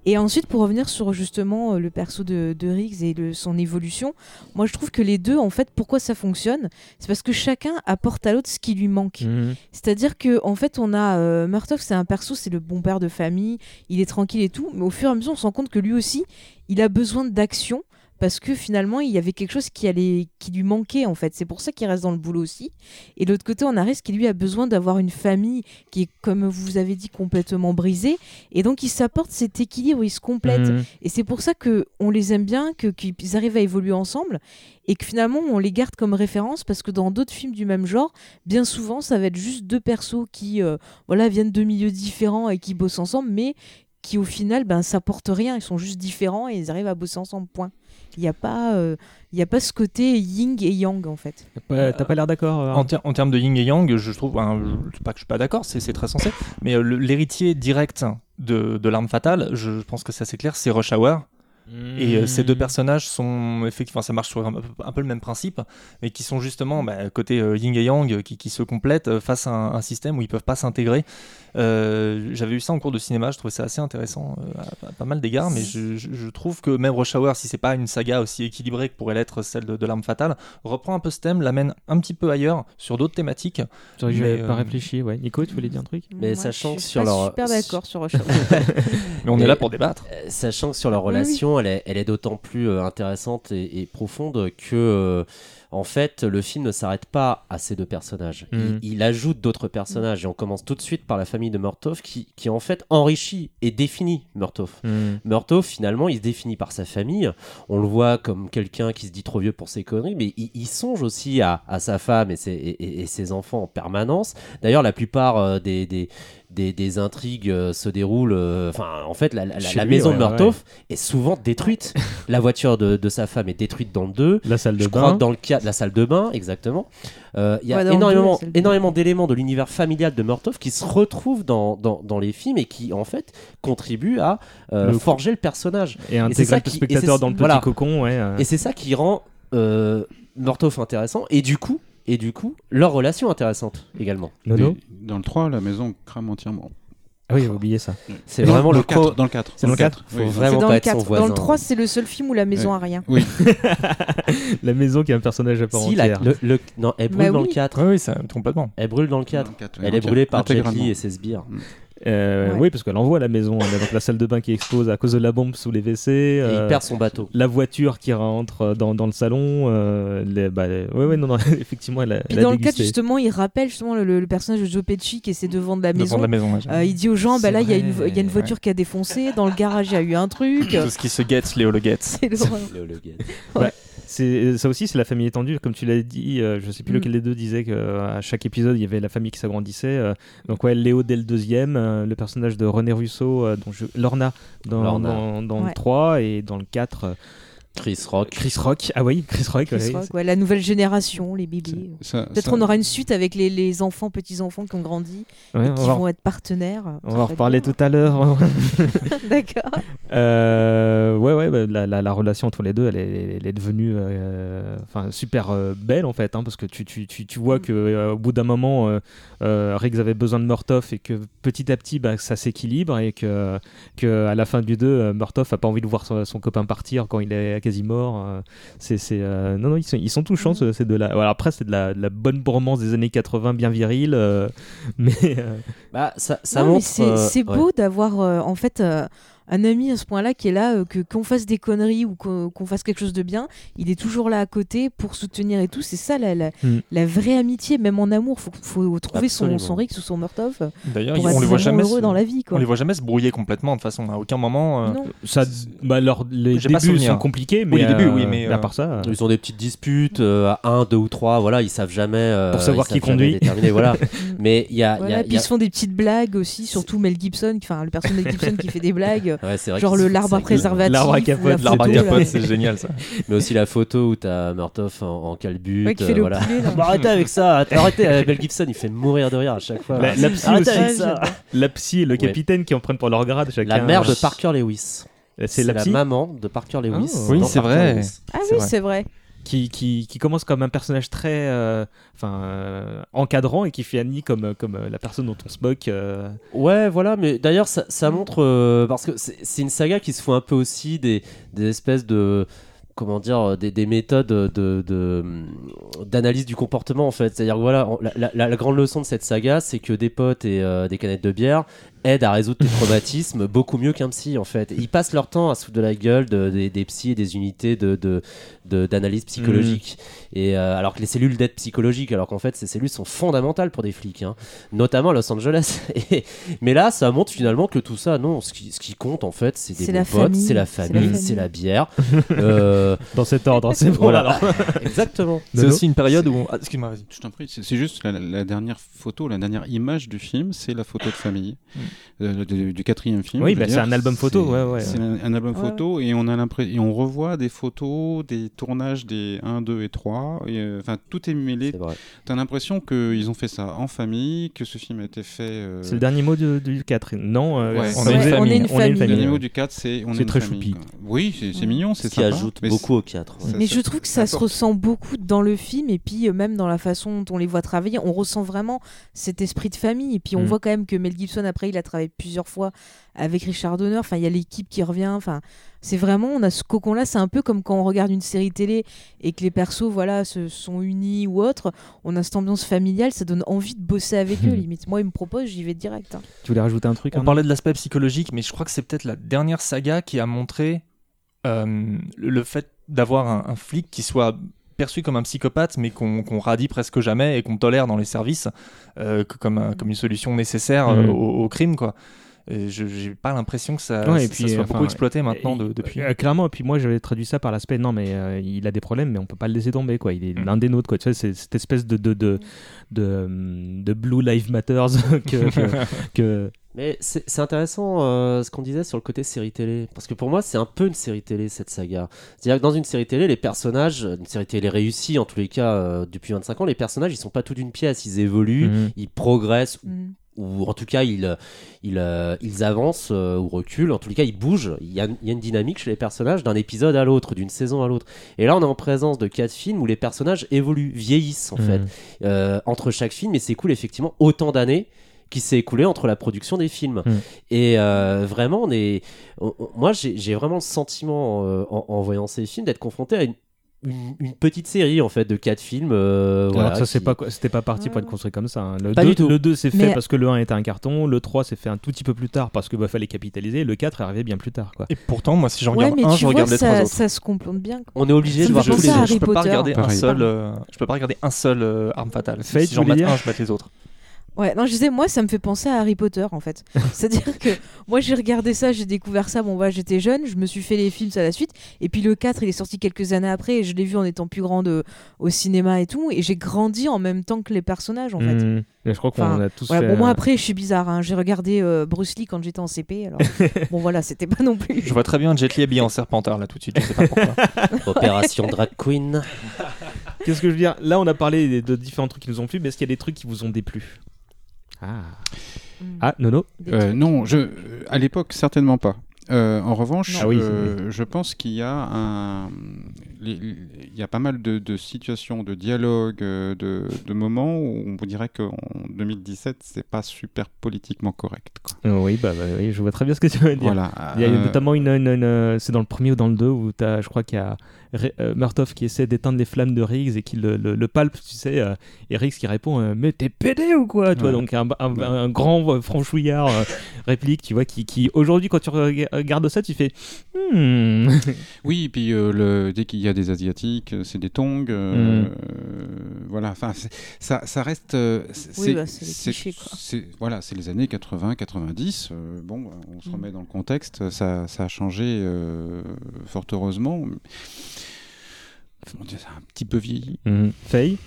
Et ensuite pour revenir sur justement euh, le perso de, de Riggs et le- son évolution, moi je trouve que les deux en fait pourquoi ça fonctionne, c'est parce que chacun apporte à l'autre ce qui lui manque. Mhm. C'est-à-dire que en fait on a euh, Murtaugh c'est un perso c'est le bon père de famille, il est tranquille et tout, mais au fur et à mesure on se rend compte que lui aussi il a besoin d'action parce que finalement il y avait quelque chose qui allait qui lui manquait en fait. C'est pour ça qu'il reste dans le boulot aussi. Et de l'autre côté on a Rhys qui lui a besoin d'avoir une famille qui est comme vous avez dit complètement brisée. Et donc il s'apporte cet équilibre il se complète Mhm. et c'est pour ça que on les aime bien que qu'ils arrivent à évoluer ensemble. Et que finalement on les garde comme référence parce que dans d'autres films du même genre bien souvent ça va être juste deux persos qui euh, voilà viennent de milieux différents et qui bossent ensemble. Mais qui au final ben s'apportent rien ils sont juste différents et ils arrivent à bosser ensemble point il n'y a pas euh, il y a pas ce côté yin et yang en fait T'as pas, pas l'air d'accord euh, En, ter- en termes de yin et yang, je trouve, pas que je suis pas d'accord, c'est c'est très sensé, mais euh, l'héritier direct de, de l'arme fatale, je pense que c'est assez clair, c'est Rush Hour. Et euh, ces deux personnages sont effectivement, ça marche sur un, un peu le même principe, mais qui sont justement bah, côté euh, yin et yang, qui, qui se complètent euh, face à un, un système où ils peuvent pas s'intégrer. Euh, J'avais vu ça en cours de cinéma, je trouvais ça assez intéressant euh, à, à pas mal d'égards, mais je, je- je trouve que même Rush Hour, si c'est pas une saga aussi équilibrée que pourrait l'être celle de, de l'arme fatale, reprend un peu ce thème, l'amène un petit peu ailleurs sur d'autres thématiques. Je n'avais pas euh, réfléchi. Ouais. Nico, tu voulais dire un truc? Mais Moi, sachant je que suis sur leur- super d'accord sur Rush Hour. Mais on Mais- est là pour débattre. Euh, Sachant que sur leur Oui, oui. relation, elle est, elle est d'autant plus intéressante et, et profonde que, euh, en fait, le film ne s'arrête pas à ces deux personnages. Mhm. Il, il ajoute d'autres personnages et on commence tout de suite par la famille de Murtaugh qui, qui en fait enrichit et définit Murtaugh. Murtaugh, finalement, il se définit par sa famille. On le voit comme quelqu'un qui se dit trop vieux pour ses conneries, mais il, il songe aussi à, à sa femme et ses, et- et- et ses enfants en permanence. D'ailleurs, la plupart euh, des, des, des, des intrigues euh, se déroulent. euh, Enfin, en fait, la, la- Chez la lui, maison ouais, de Murtaugh est souvent détruite. la voiture de, de sa femme est détruite dans le 2. La salle de Je bain. crois que dans le cas de la salle de bain, exactement. Euh, Il y a Ouais, énormément, deux, énormément d'éléments de l'univers familial de Murtaugh qui se retrouvent dans, dans, dans les films et qui, en fait, contribuent à euh, Le- forger le personnage. Et c'est intégrer ça le qui- et spectateur dans le petit voilà. cocon. Ouais, euh. Et c'est ça qui rend euh, Murtaugh intéressant et du coup, et du coup, leur relation intéressante également. Mais Dans le 3, la maison crame entièrement. Ah oui, j'ai oublié ça. C'est vraiment dans le quatre, co- Dans le 4. C'est dans le 4 Faut Oui. vraiment c'est dans pas le être son 4 voisin. dans le 3 c'est le seul film où la maison a rien Oui, La maison qui est un personnage à part Si, la- entière. le, le- non, elle brûle Bah dans oui. le 4. Oui, oui, ça, complètement. Elle brûle dans le 4. dans le 4, oui, Elle est le brûlée 4, par Jet intégralement. Li et ses sbires. Euh, Ouais. Oui, parce qu'elle envoie la maison. Elle a donc la salle de bain qui explose à cause de la bombe sous les WC. Et euh, il perd son bateau. La voiture qui rentre dans, dans le salon. Euh, les, bah, les- ouais, ouais, non, non, effectivement, elle a, puis elle a dans le 4 dégusté. justement il rappelle justement le, le personnage de Joe Pesci qui essaie de vendre la Devant maison la maison. Euh, il dit aux gens, bah là, il y, a une- vrai, il y a une ouais. voiture qui a défoncé, dans le garage, il y a eu un truc. Tout ce qui se guette, Léo le guette. C'est. Léo Le Guet. C'est ça aussi, c'est la famille étendue, comme tu l'as dit. euh, je sais plus Mm. lequel des deux disait qu'à chaque épisode, il y avait la famille qui s'agrandissait. euh, donc ouais, Léo dès le deuxième, euh, le personnage de René Russo, euh, dont je, Lorna dans, Lorna. dans, dans Ouais. le 3 et dans le 4, euh, Chris Rock. Chris Rock. Ah oui, Chris Rock. Chris ouais, Rock, ouais, la nouvelle génération, les bébés. Peut-être ça- on aura une suite avec les, les enfants, petits-enfants qui ont grandi, Ouais, et qui va, vont être partenaires. on va en reparler bien. tout à l'heure. D'accord. Euh, ouais, ouais, bah, la, la- la relation entre les deux, elle est, elle est devenue euh, enfin, super euh, belle en fait, hein, parce que tu, tu, tu, tu vois que euh, au bout d'un moment, euh, euh, Riggs avait besoin de Murtoff et que petit à petit, bah, ça s'équilibre et que, que à la fin du 2, euh, Murtoff a pas envie de voir son, son copain partir quand il est quasi mort. euh, c'est, c'est, euh, non, non, ils sont, ils sont touchants ce- ces deux-là. Voilà, après, c'est de la, de la bonne bromance des années 80, bien virile, euh, mais euh, Bah, ça, ça Non, mais montre. c'est euh, c'est ouais. beau d'avoir euh, en fait euh, un ami à ce point-là qui est là, euh, que qu'on fasse des conneries ou qu'on fasse quelque chose de bien, il est toujours là à côté pour soutenir et tout. C'est ça la, la, Mm. la vraie amitié, même en amour. Faut, faut trouver son, Absolument. son Rix ou son Murtoff euh, D'ailleurs, on les voit jamais. heureux se- dans la vie. On Quoi. les voit jamais se brouiller complètement de toute façon. À aucun moment. euh, Non. ça, bah, leur, les J'ai pas débuts sont compliqués, mais Oui, les débuts, euh, oui, mais, à part ça. euh, Ils ont des petites disputes euh, à 1, 2 ou 3, voilà, ils savent jamais. euh, Pour savoir qui conduit. voilà. Mais il y a. il y Voilà, a- puis il y a- ils se font des petites blagues aussi, surtout Mel Gibson, enfin le personnage de Mel Gibson qui fait des blagues, Ouais, vrai genre le l'arbre à préservatif, L'arbre à capote, la L'arbre à capote, c'est génial ça. Mais aussi la photo où t'as Murtoff en, en calbute. Ouais, euh, voilà. poulet. Bah, arrêtez avec ça, arrêtez. euh, Mel Gibson, il fait mourir de rire à chaque fois. La, la psy Arrêtez aussi, avec ça. la psy et le Ouais. capitaine qui en prennent pour leur grade chacun. La mère de Parker Lewis. C'est la maman de Parker Lewis. Oh. Oui, c'est vrai. Lewis. Ah oui, c'est vrai. Qui, qui, commence comme un personnage très euh, enfin, euh, encadrant et qui finit comme, comme euh, la personne dont on se moque. Ouais, voilà, mais d'ailleurs, ça, montre. parce que c'est c'est une saga qui se fout un peu aussi des, des espèces de. Comment dire, des, des méthodes de- de- d'analyse du comportement en fait. C'est-à-dire que voilà, on- la, grande leçon de cette saga, c'est que des potes et des canettes de bière aident à résoudre tes traumatismes beaucoup mieux qu'un psy en fait. Ils passent leur temps à se foutre de la gueule de- des, des psys et des unités de, de- de- d'analyse psychologique. Et euh, alors que les cellules d'aide psychologique, alors qu'en fait ces cellules sont fondamentales pour des flics, hein, notamment à Los Angeles. Et- mais là, ça montre finalement que tout ça, non, ce qui, ce qui compte en fait, c'est des bons la potes, famille. c'est la famille, c'est la bière. Euh, Dans cet ordre, c'est bon voilà, alors. exactement. C'est aussi une période où. on- Ah, excuse-moi, vas-y. Je t'en prie, c'est c'est juste la, la dernière photo, la dernière image du film, c'est la photo de famille euh, du, du quatrième film. Oui, bah, c'est un album photo, c'est- ouais, ouais. C'est un, un album Ouais. photo et on a l'impression et on revoit des photos des tournages des 1, 2 et 3. et, euh, Enfin, tout est mêlé. T'as l'impression qu'ils ont fait ça en famille, que ce film a été fait. euh, C'est le dernier mot de- du 4. Non, euh, Ouais. on, est une on est famille. une on est une famille. Le dernier mot du 4, c'est on C'est est très famille, choupi. quoi. Oui, c'est mignon, c'est Ce qui ajoute mais beaucoup au 4. Ça- Mais ça- je trouve que ça se ressent beaucoup dans le film et puis euh, même dans la façon dont on les voit travailler, on ressent vraiment cet esprit de famille. Et puis on Mm. voit quand même que Mel Gibson après il a travaillé plusieurs fois avec Richard Donner. Enfin il y a l'équipe qui revient. Enfin c'est vraiment on a ce cocon là. C'est un peu comme quand on regarde une série télé et que les persos voilà se sont unis ou autre. On a cette ambiance familiale, ça donne envie de bosser avec eux limite. Moi il me propose, j'y vais direct. hein. Tu voulais rajouter un truc On parlait de l'aspect psychologique, mais je crois que c'est peut-être la dernière saga qui a montré euh, le le fait d'avoir un, un flic qui soit perçu comme un psychopathe, mais qu'on radie presque jamais et qu'on tolère dans les services euh, comme, un- comme une solution nécessaire euh, Mhm. au, au crime, quoi. Je j'ai pas l'impression que ça, Ouais, et ça puis, soit enfin, beaucoup exploité maintenant de- depuis. euh, clairement, et puis moi j'avais traduit ça par l'aspect non, mais euh, il a des problèmes, mais on peut pas le laisser tomber, quoi. Il est Mm. l'un des nôtres, quoi. Tu vois, c'est cette espèce de, de, de, de, de Blue Lives Matters que, que, que- Mais c'est c'est intéressant euh, ce qu'on disait sur le côté série télé. Parce que pour moi, c'est un peu une série télé, cette saga. C'est-à-dire que dans une série télé, les personnages, une série télé réussie en tous les cas euh, depuis 25 ans, les personnages, ils sont pas tout d'une pièce. Ils évoluent, Mhm. ils progressent, Mm. Ou en tout cas, ils, ils, euh, ils avancent euh, ou reculent. En les cas, ils bougent. Il y a, il y a une dynamique chez les personnages d'un épisode à l'autre, d'une saison à l'autre. Et là, on est en présence de quatre films où les personnages évoluent, vieillissent en fait Mhm. euh, entre chaque film et s'écoule effectivement autant d'années qui s'est écoulé entre la production des films. Mm. Et euh, vraiment, on est, on- on- moi, j'ai j'ai vraiment le sentiment euh, en, en voyant ces films d'être confronté à une, une, une petite série en fait de quatre films. euh, Alors voilà, ça, c'est qui- pas, c'était pas parti pour être construit comme ça. hein. Le Pas 2, du tout. Le 2 c'est fait Mais- parce que le 1 était un carton, le 3 s'est fait un tout petit peu plus tard parce que bah, fallait capitaliser, le 4 est arrivé bien plus tard. Quoi. Et pourtant, moi, si j'en Ouais regarde mais un, tu je vois regarde les trois ça, autres. ça se complète bien. quoi. On est obligé de voir tous les autres. Harry je peux pas regarder un seul, euh, je peux pas regarder un seul euh, arme fatale. Fate, si j'en mets un, je mets les autres. Ouais, non, je disais, moi, ça me fait penser à Harry Potter, en fait. C'est-à-dire que moi, j'ai regardé ça, j'ai découvert ça, bon, bah, j'étais jeune, je me suis fait les films à la suite, et puis le 4, il est sorti quelques années après, et je l'ai vu en étant plus grande euh, au cinéma et tout, et j'ai grandi en même temps que les personnages, en fait. Mais je crois qu'on Enfin, a tous Voilà, fait. bon, moi, après, je suis bizarre, hein. j'ai regardé euh, Bruce Lee quand j'étais en CP, alors bon, voilà, c'était pas non plus. Je vois très bien Jet Li habillé en serpentard là tout de suite, je sais pas pourquoi. Opération Drag Queen. Qu'est-ce que je veux dire? Là, on a parlé des- de différents trucs qui nous ont plu, mais est-ce qu'il y a des trucs qui vous ont déplu? Ah, ah Nono Euh, non, je, à l'époque, certainement pas. Euh, en revanche, Ah oui, euh, je pense qu'il y a un, il y a pas mal de, de situations, de dialogues, euh, de, de moments où on dirait qu'en 2017, c'est pas super politiquement correct. quoi. Euh, Oui, bah, bah, oui, je vois très bien ce que tu veux dire. Voilà. Il y a Euh, notamment une, une- une, c'est dans le premier ou dans le 2 où as, je crois qu'il y a euh, Murtoff qui essaie d'éteindre les flammes de Riggs et qui le, le, le palpe, tu sais, euh, et Riggs qui répond mais t'es pédé ou quoi, tu vois, Ouais. donc un, un- un grand franchouillard réplique, tu vois, qui, qui aujourd'hui quand tu rega- regardes ça, tu fais hmm. Oui, et puis le, dès qu'il y a des asiatiques, euh, c'est des tongs. euh, Mm. euh, voilà, enfin, ça, ça reste. c'est, Oui, bah, c'est voilà, c'est les années 80, 90. euh, bon, on se Mm. remet dans le contexte. Ça, ça a changé euh, fort heureusement. Comment dire, ça a un petit peu vieilli. Mhm. Faye?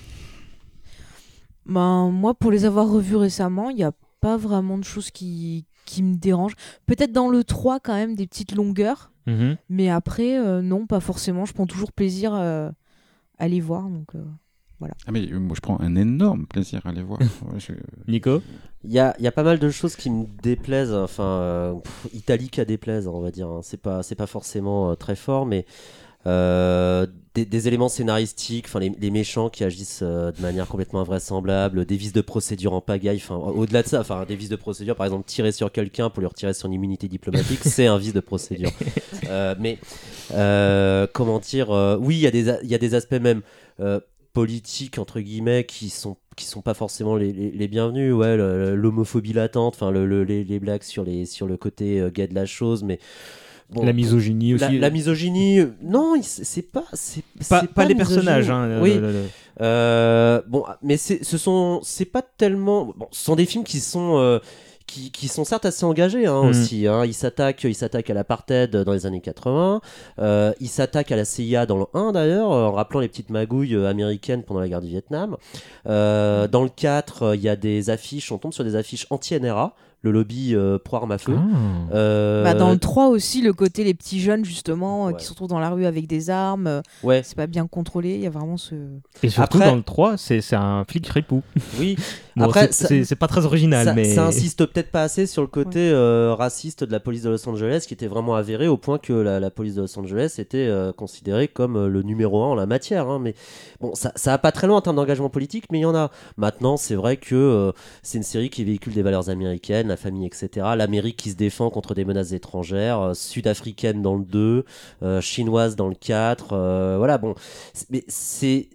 Ben, moi, pour les avoir revus récemment, il n'y a pas vraiment de choses qui, qui me dérangent. Peut-être dans le 3, quand même, des petites longueurs. Mhm. Mais après, euh, non, pas forcément. Je prends toujours plaisir euh, à les voir. Donc, euh, Voilà. Ah mais moi je prends un énorme plaisir à les voir. Je- Nico Il y a, il y a pas mal de choses qui me déplaisent, enfin, euh, pff, italique à déplaise, on va dire. hein. C'est pas, c'est pas forcément euh, très fort, mais euh, des, des éléments scénaristiques, enfin, les, les méchants qui agissent euh, de manière complètement invraisemblable, des vices de procédure en pagaille, enfin, au-delà de ça, enfin, des vices de procédure, par exemple, tirer sur quelqu'un pour lui retirer son immunité diplomatique, c'est un vice de procédure. Euh, mais, comment dire, oui, il y, a des a- il y a des aspects même politiques, entre guillemets, qui sont qui sont pas forcément les, les, les bienvenus ouais l'homophobie latente enfin le, le- les, les blagues sur les sur le côté gay de la chose mais bon, La misogynie aussi. la, la misogynie non c'est pas c'est Pas, pas les personnages. Hein, oui le- le- le- euh, bon, mais ce sont, c'est pas tellement. Bon, ce sont des films qui sont, euh, qui, qui sont certes assez engagés hein, Mhm. aussi. Hein. Ils s'attaquent, ils s'attaquent à l'apartheid dans les années 80. Euh, ils s'attaquent à la CIA dans le 1 d'ailleurs, en rappelant les petites magouilles euh, américaines pendant la guerre du Vietnam. Euh, dans le 4, euh, il y a des affiches. On tombe sur des affiches anti-NRA, le lobby euh, pro à feu. Ah. Euh, Bah, dans le 3 aussi, le côté les petits jeunes justement euh, Ouais. qui se retrouvent dans la rue avec des armes, euh, ouais, c'est pas bien contrôlé, il y a vraiment ce... Et surtout Après- dans le 3, c'est c'est un flic ripou. oui. Bon, Après, c'est- pas très original, ça, mais. ça insiste peut-être pas assez sur le côté euh, raciste de la police de Los Angeles qui était vraiment avéré au point que la, la police de Los Angeles était euh, considérée comme euh, le numéro un en la matière. hein. Mais bon, ça, ça a pas très loin en termes d'engagement politique, mais il y en a. Maintenant, c'est vrai que euh, c'est une série qui véhicule des valeurs américaines, la famille, etc. L'Amérique qui se défend contre des menaces étrangères, euh, sud-africaine dans le 2, euh, chinoise dans le 4. euh, voilà, bon. Mais c'est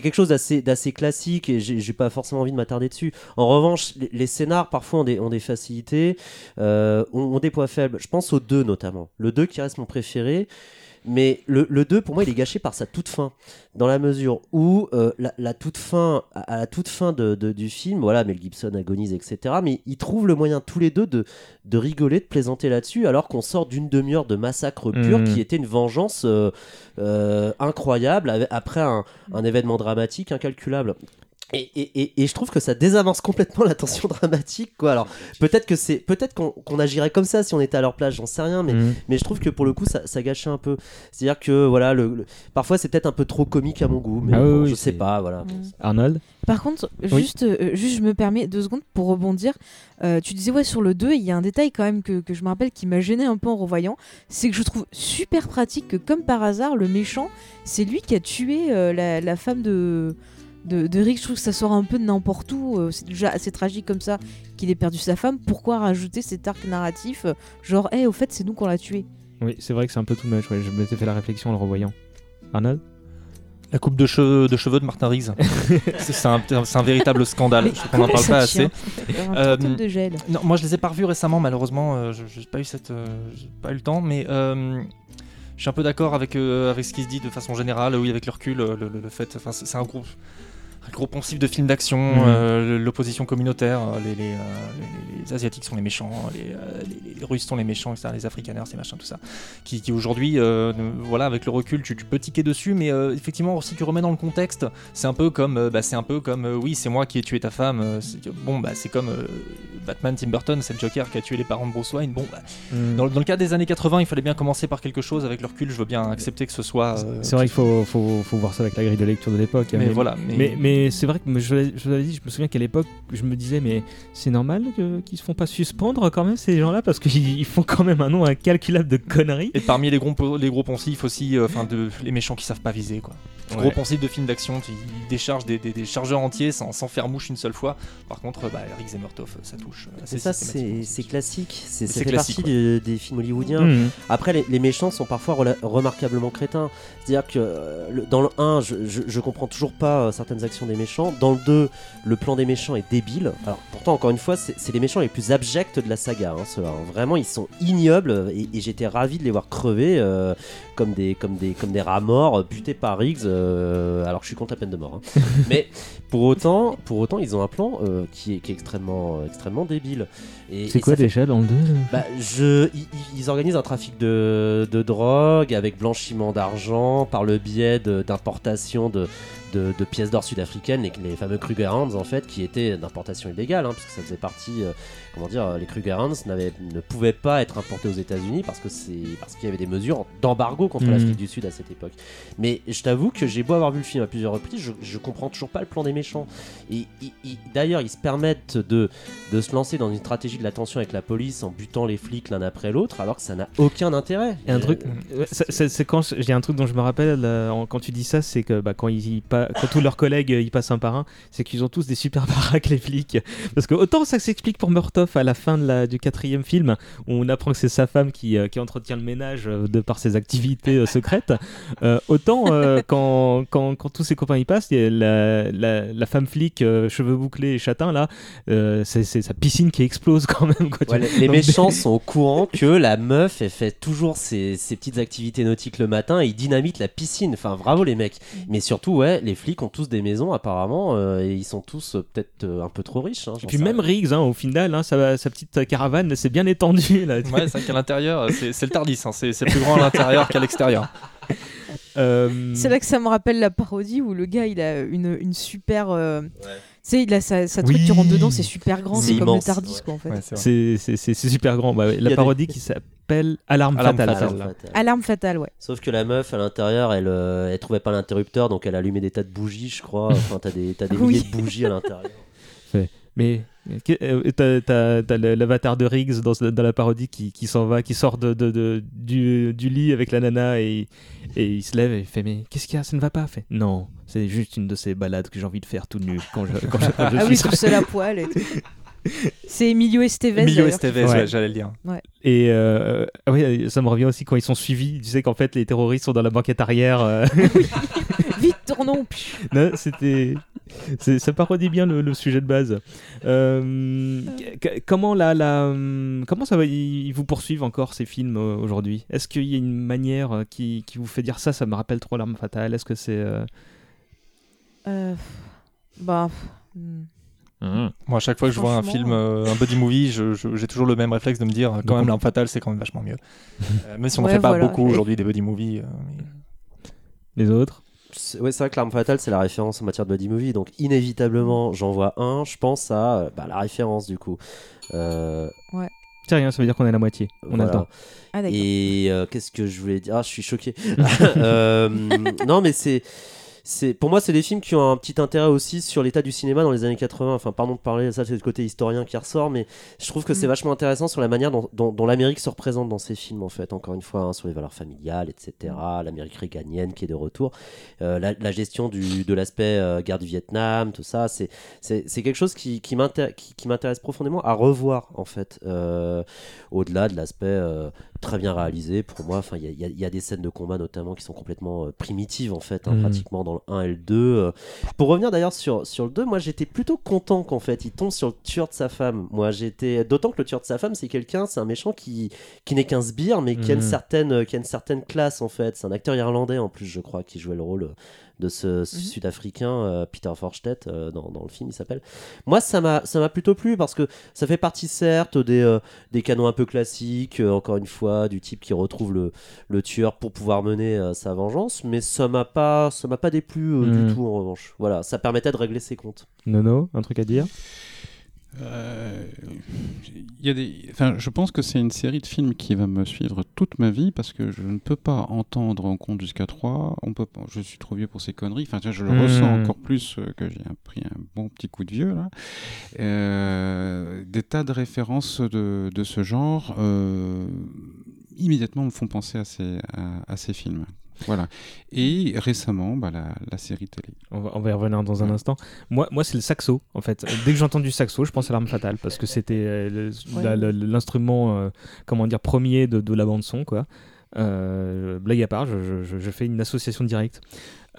quelque chose d'assez classique et j'ai j'ai pas forcément envie de m'attarder En revanche, les, les scénars parfois ont des, ont des facilités, euh, ont, ont des points faibles. Je pense au 2 notamment. Le 2 qui reste mon préféré. Mais le, le 2, pour moi, il est gâché par sa toute fin. Dans la mesure où, euh, la, la toute fin, à, à la toute fin de, de- du film, voilà, Mel Gibson agonise, etc. Mais ils trouvent le moyen, tous les deux, de, de rigoler, de plaisanter là-dessus, alors qu'on sort d'une demi-heure de massacre pur Mhm. qui était une vengeance euh, euh, incroyable après un, un événement dramatique incalculable. Et, et, et, et je trouve que ça désamorce complètement la tension dramatique quoi alors peut-être que c'est peut-être qu'on qu'on agirait comme ça si on était à leur place j'en sais rien mais, Mhm. mais je trouve que pour le coup ça, ça gâchait un peu c'est à dire que voilà le, le- parfois c'est peut-être un peu trop comique à mon goût mais Ah oui, bon, oui, je c'est- sais pas voilà Arnold? Par contre, Oui. juste, euh, juste, je me permets deux secondes pour rebondir. Euh, tu disais, ouais, sur le 2, il y a un détail quand même que, que je me rappelle qui m'a gêné un peu en revoyant. C'est que je trouve super pratique que, comme par hasard, le méchant, c'est lui qui a tué euh, la, la femme de, de, de Rick. Je trouve que ça sort un peu de n'importe où. euh, c'est déjà assez tragique comme ça qu'il ait perdu sa femme. Pourquoi rajouter cet arc narratif euh, Genre, hé, au fait, c'est nous qu'on l'a tué? Oui, c'est vrai que c'est un peu tout much. ouais, Je m'étais fait la réflexion en le revoyant. Arnold? La coupe de cheveux de, cheveux de Martin Riggs. c'est un, c'est un véritable scandale. Mais Je trouve qu'on n'en parle pas assez. Euh, de gel. Non, moi je les ai pas revus récemment, malheureusement, euh, je n'ai pas eu cette, euh, pas eu le temps, mais euh, je suis un peu d'accord avec euh, avec ce qui se dit de façon générale, oui, avec le recul, le, le- le fait, enfin, c'est c'est un groupe. Gros poncif de films d'action, Mhm. euh, l'opposition communautaire, euh, les, les, euh, les- les Asiatiques sont les méchants, les, euh, Russes sont les méchants, etc., les Afrikaners, ces machins, tout ça. Qui, qui aujourd'hui, euh, voilà, avec le recul, tu, tu peux tiquer dessus, mais euh, effectivement, si tu remets dans le contexte, c'est un peu comme, euh, bah, c'est un peu comme, euh, oui, c'est moi qui ai tué ta femme. euh, bon, bah, c'est comme euh, Batman, Tim Burton, c'est le Joker qui a tué les parents de Bruce Wayne. Bon, bah, Mhm. dans, le- dans le cas des années 80, il fallait bien commencer par quelque chose. Avec le recul, je veux bien accepter que ce soit. euh, C'est vrai qu'il faut, faut, faut voir ça avec la grille de lecture de l'époque. Mais voilà, mais- mais, mais c'est vrai que je, dit, je me souviens qu'à l'époque, je me disais, mais c'est normal qu'ils se font pas suspendre quand même ces gens-là parce qu'ils ils font quand même un nombre incalculable de conneries. Et parmi les gros, les poncifs aussi, euh, enfin les méchants qui savent pas viser quoi. Ouais. Gros poncifs de films d'action qui ils déchargent des, des- des chargeurs entiers sans, sans faire mouche une seule fois. Par contre, bah, Rick Zemmertov, ça touche. euh, c'est ça c'est classique c'est fait classique, partie de- des films hollywoodiens Mhm. Après, les, les méchants sont parfois remarquablement crétins. C'est-à-dire que euh, le- dans le 1, je, je, je comprends toujours pas euh, certaines actions des méchants. Dans le 2, le plan des méchants est débile. Alors, pourtant, encore une fois, c'est les méchants les plus abjects de la saga. hein, hein. Vraiment, ils sont ignobles et, et j'étais ravi de les voir crever euh, comme, des, comme, des, comme des rats morts, euh, butés par Riggs. Euh, alors je suis contre la peine de mort. hein. Mais pour autant, pour autant, ils ont un plan euh, qui, est, qui est extrêmement, euh, extrêmement débile. C'est quoi fait- déjà dans le 2 bah, je, ils, organisent un trafic de, de drogue avec blanchiment d'argent par le biais de- d'importation de, de, de pièces d'or sud-africaines, les, les fameux Krugerrands en fait, qui étaient d'importation illégale, hein, puisque ça faisait partie, euh, comment dire, les Krugerrands ne pouvaient pas être importés aux États-Unis parce que c'est parce qu'il y avait des mesures d'embargo contre Mhm. l'Afrique du Sud à cette époque. Mais je t'avoue que j'ai beau avoir vu le film à plusieurs reprises, je, je comprends toujours pas le plan des méchants. Et ils- ils- d'ailleurs, ils se permettent de, de se lancer dans une stratégie de la tension avec la police en butant les flics l'un après l'autre, alors que ça n'a aucun intérêt. Et un truc, Euh, c'est- quand j'ai un truc dont je me rappelle euh, quand tu dis ça, c'est que bah, quand, ils, y quand tous leurs collègues euh, y passent un par un, c'est qu'ils ont tous des super baraques les flics. Parce que autant ça s'explique pour Murtoff à la fin de la, du quatrième film, où on apprend que c'est sa femme qui, euh, qui entretient le ménage euh, de par ses activités secrètes, euh, autant euh, quand, quand, quand tous ses copains y passent, il y a la, la, la femme flic euh, cheveux bouclés et châtain là, c'est sa piscine qui explose quand même. Quoi, Ouais, les Donc, méchants sont au courant que la meuf elle fait toujours ses, ses petites activités nautiques le matin et ils dynamitent la piscine. Enfin, bravo les mecs. Mais surtout, ouais, les flics ont tous des maisons apparemment euh, et ils sont tous euh, peut-être euh, un peu trop riches. hein, Et puis même. Riggs, hein, au final, hein, sa, sa petite caravane s'est bien étendue. Là. Ouais, c'est vrai qu'à l'intérieur, c'est le Tardis, hein, c'est plus grand à l'intérieur qu'à l'extérieur. Euh, C'est là que ça me rappelle la parodie où le gars il a une, une super. euh, Tu sais, il a sa, sa truc, Oui. tu rentres dedans, c'est super grand, C'est comme le Tardis ouais. quoi en fait. Ouais, c'est super grand. Bah, la des- parodie qui s'appelle Alarme, Alarme Fatale. Alarme fatale, ouais. Sauf que la meuf à l'intérieur, elle, euh, elle trouvait pas l'interrupteur, donc elle allumait des tas de bougies, je crois. Enfin, t'as des, t'as des Oui. milliers de bougies à l'intérieur. Mais t'as- t'as l'avatar de Riggs dans, dans la parodie qui, qui s'en va, qui sort de, de- de- du, du lit avec la nana et, et il se lève et il fait Mais qu'est-ce qu'il y a? Ça ne va pas fait Non, c'est juste une de ces balades que j'ai envie de faire tout nu quand je, quand je, quand je Ah oui, suis tout seul à poil et tout. C'est Emilio Estevez. Emilio Estevez, Ouais. ouais, j'allais le dire. Et euh, ah oui, ça me revient aussi quand ils sont suivis. Tu sais qu'en fait, les terroristes sont dans la banquette arrière. euh, Vite, tournons. Non, c'était. Ça parodie bien le, le sujet de base. Euh, comment, la, la, comment ça va Ils vous poursuivent encore ces films euh, aujourd'hui? Est-ce qu'il y a une manière euh, qui, qui vous fait dire ça Ça me rappelle trop l'arme fatale? Est-ce que c'est. euh, Euh, bah. hmm. Moi, à chaque fois que je vois un film, euh, un buddy movie, j'ai toujours le même réflexe de me dire, quand même, l'arme fatale, c'est quand même vachement mieux. Euh, même si on n'en Ouais, fait pas voilà. beaucoup aujourd'hui des buddy movies. euh, mais- Les autres? Ouais, c'est vrai que l'arme fatale, c'est la référence en matière de buddy movie, donc inévitablement, j'en vois un. Je pense à euh, bah, la référence du coup. Euh, C'est rien, ça veut dire qu'on est à la moitié. On a le voilà. temps. Ah, d'accord. Et euh, qu'est-ce que je voulais dire? Ah, je suis choqué. Euh, non, mais c'est. C'est, pour moi, c'est des films qui ont un petit intérêt aussi sur l'état du cinéma dans les années 80. Enfin, pardon de parler, ça c'est le côté historien qui ressort, mais je trouve que c'est Mm. vachement intéressant sur la manière dont, dont- dont l'Amérique se représente dans ces films, en fait. Encore une fois, hein, sur les valeurs familiales, etc. L'Amérique réganienne qui est de retour. Euh, la, la gestion du, de l'aspect euh, guerre du Vietnam, tout ça, c'est, c'est, quelque chose qui, qui, m'intér- qui, qui m'intéresse profondément à revoir, en fait. Euh, au-delà de l'aspect très bien réalisé pour moi enfin il y, y a- il y a des scènes de combat notamment qui sont complètement euh, primitives en fait hein, Mhm. pratiquement dans le 1 et le 2 Euh, pour revenir d'ailleurs sur, sur le 2 moi j'étais plutôt content qu'en fait il tombe sur le tueur de sa femme moi j'étais d'autant que le tueur de sa femme c'est quelqu'un c'est un méchant qui, qui n'est qu'un sbire mais qui a, une Mhm. certaine, euh, qui a une certaine classe en fait c'est un acteur irlandais en plus je crois qui jouait le rôle de ce sud-africain euh, Peter Forstedt euh, dans, dans le film il s'appelle moi ça m'a ça m'a plutôt plu parce que ça fait partie certes des, euh, des canons un peu classiques, euh, encore une fois, du type qui retrouve le, le tueur pour pouvoir mener euh, sa vengeance, mais ça m'a pas, ça m'a pas déplu du tout en revanche. Voilà, ça permettait de régler ses comptes. Nono, un truc à dire? Euh, y a des... enfin, je pense que c'est une série de films qui va me suivre toute ma vie parce que je ne peux pas entendre en compte jusqu'à 3. On peut. Je suis trop vieux pour ces conneries. Enfin, je le Mhm. ressens encore plus euh, que j'ai pris un bon petit coup de vieux. Là. Euh, des tas de références de, de ce genre euh, immédiatement me font penser à ces, à, à ces films. Voilà. Et récemment, bah, la, la série télé. on va, on va y revenir dans un instant. Moi, moi c'est le saxo, en fait. Dès que j'entends du saxo, je pense à l'arme fatale, parce que c'était euh, Ouais. l'instrument, euh, comment dire, premier de, de la bande-son, quoi. Euh, blague à part, je, je- je fais une association directe.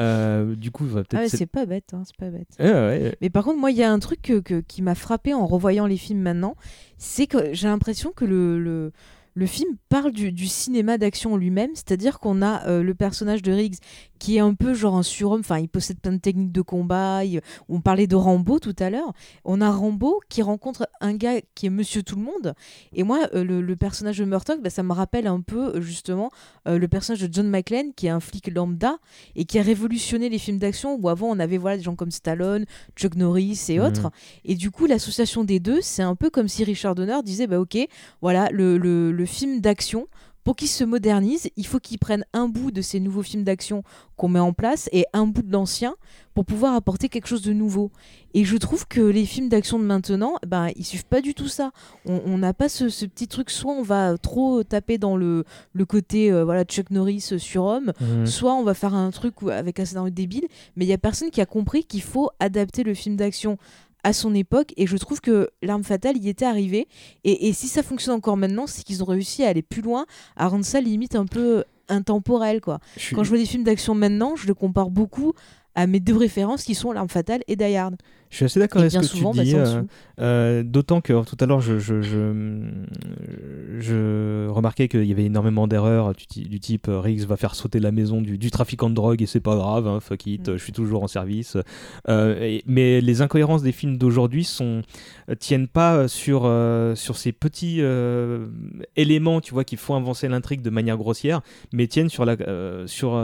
Euh, du coup, peut-être... Ah ouais, c'est- c'est pas bête, hein, c'est pas bête. Ouais, ouais, Mais par contre, moi, il y a un truc que- que- qui m'a frappé en revoyant les films maintenant, c'est que j'ai l'impression que le, le, le film parle du, cinéma d'action lui-même, c'est-à-dire qu'on a euh, le personnage de Riggs qui est un peu genre un surhomme. Enfin, il possède plein de techniques de combat. il- on parlait de Rambo tout à l'heure. On a Rambo qui rencontre un gars qui est Monsieur Tout le Monde. Et moi, euh, le, le personnage de Murtaugh, bah, ça me rappelle un peu euh, justement euh, le personnage de John McClane, qui est un flic lambda et qui a révolutionné les films d'action où avant on avait voilà des gens comme Stallone, Chuck Norris et Mhm. autres. Et du coup, l'association des deux, c'est un peu comme si Richard Donner disait bah ok, voilà le, le- le film d'action. Pour qu'il se modernise, il faut qu'il prenne un bout de ces nouveaux films d'action qu'on met en place et un bout de l'ancien pour pouvoir apporter quelque chose de nouveau. Et je trouve que les films d'action de maintenant, ben, ils suivent pas du tout ça. On n'a pas ce, ce petit truc, soit on va trop taper dans le, le côté euh, voilà, Chuck Norris euh, surhomme, Mhm. soit on va faire un truc avec un scénario débile, mais il y a personne qui a compris qu'il faut adapter le film d'action à son époque et je trouve que l'arme fatale y était arrivée. Et, et si ça fonctionne encore maintenant c'est qu'ils ont réussi à aller plus loin à rendre ça limite un peu intemporel quoi. Je quand je vois des films d'action maintenant je le compare beaucoup à mes deux références qui sont l'arme fatale et Die Hard Je suis assez d'accord avec ce que souvent, tu bah, dis. en euh, euh, D'autant que tout à l'heure, je, je, je, je remarquais qu'il y avait énormément d'erreurs du, type euh, Riggs va faire sauter la maison du, du trafiquant de drogue et c'est pas grave, hein, fuck it, Mm. je suis toujours en service. Euh, et- mais les incohérences des films d'aujourd'hui sont tiennent pas sur, euh, sur ces petits éléments, tu vois, qui font avancer l'intrigue de manière grossière, mais tiennent sur la, sur,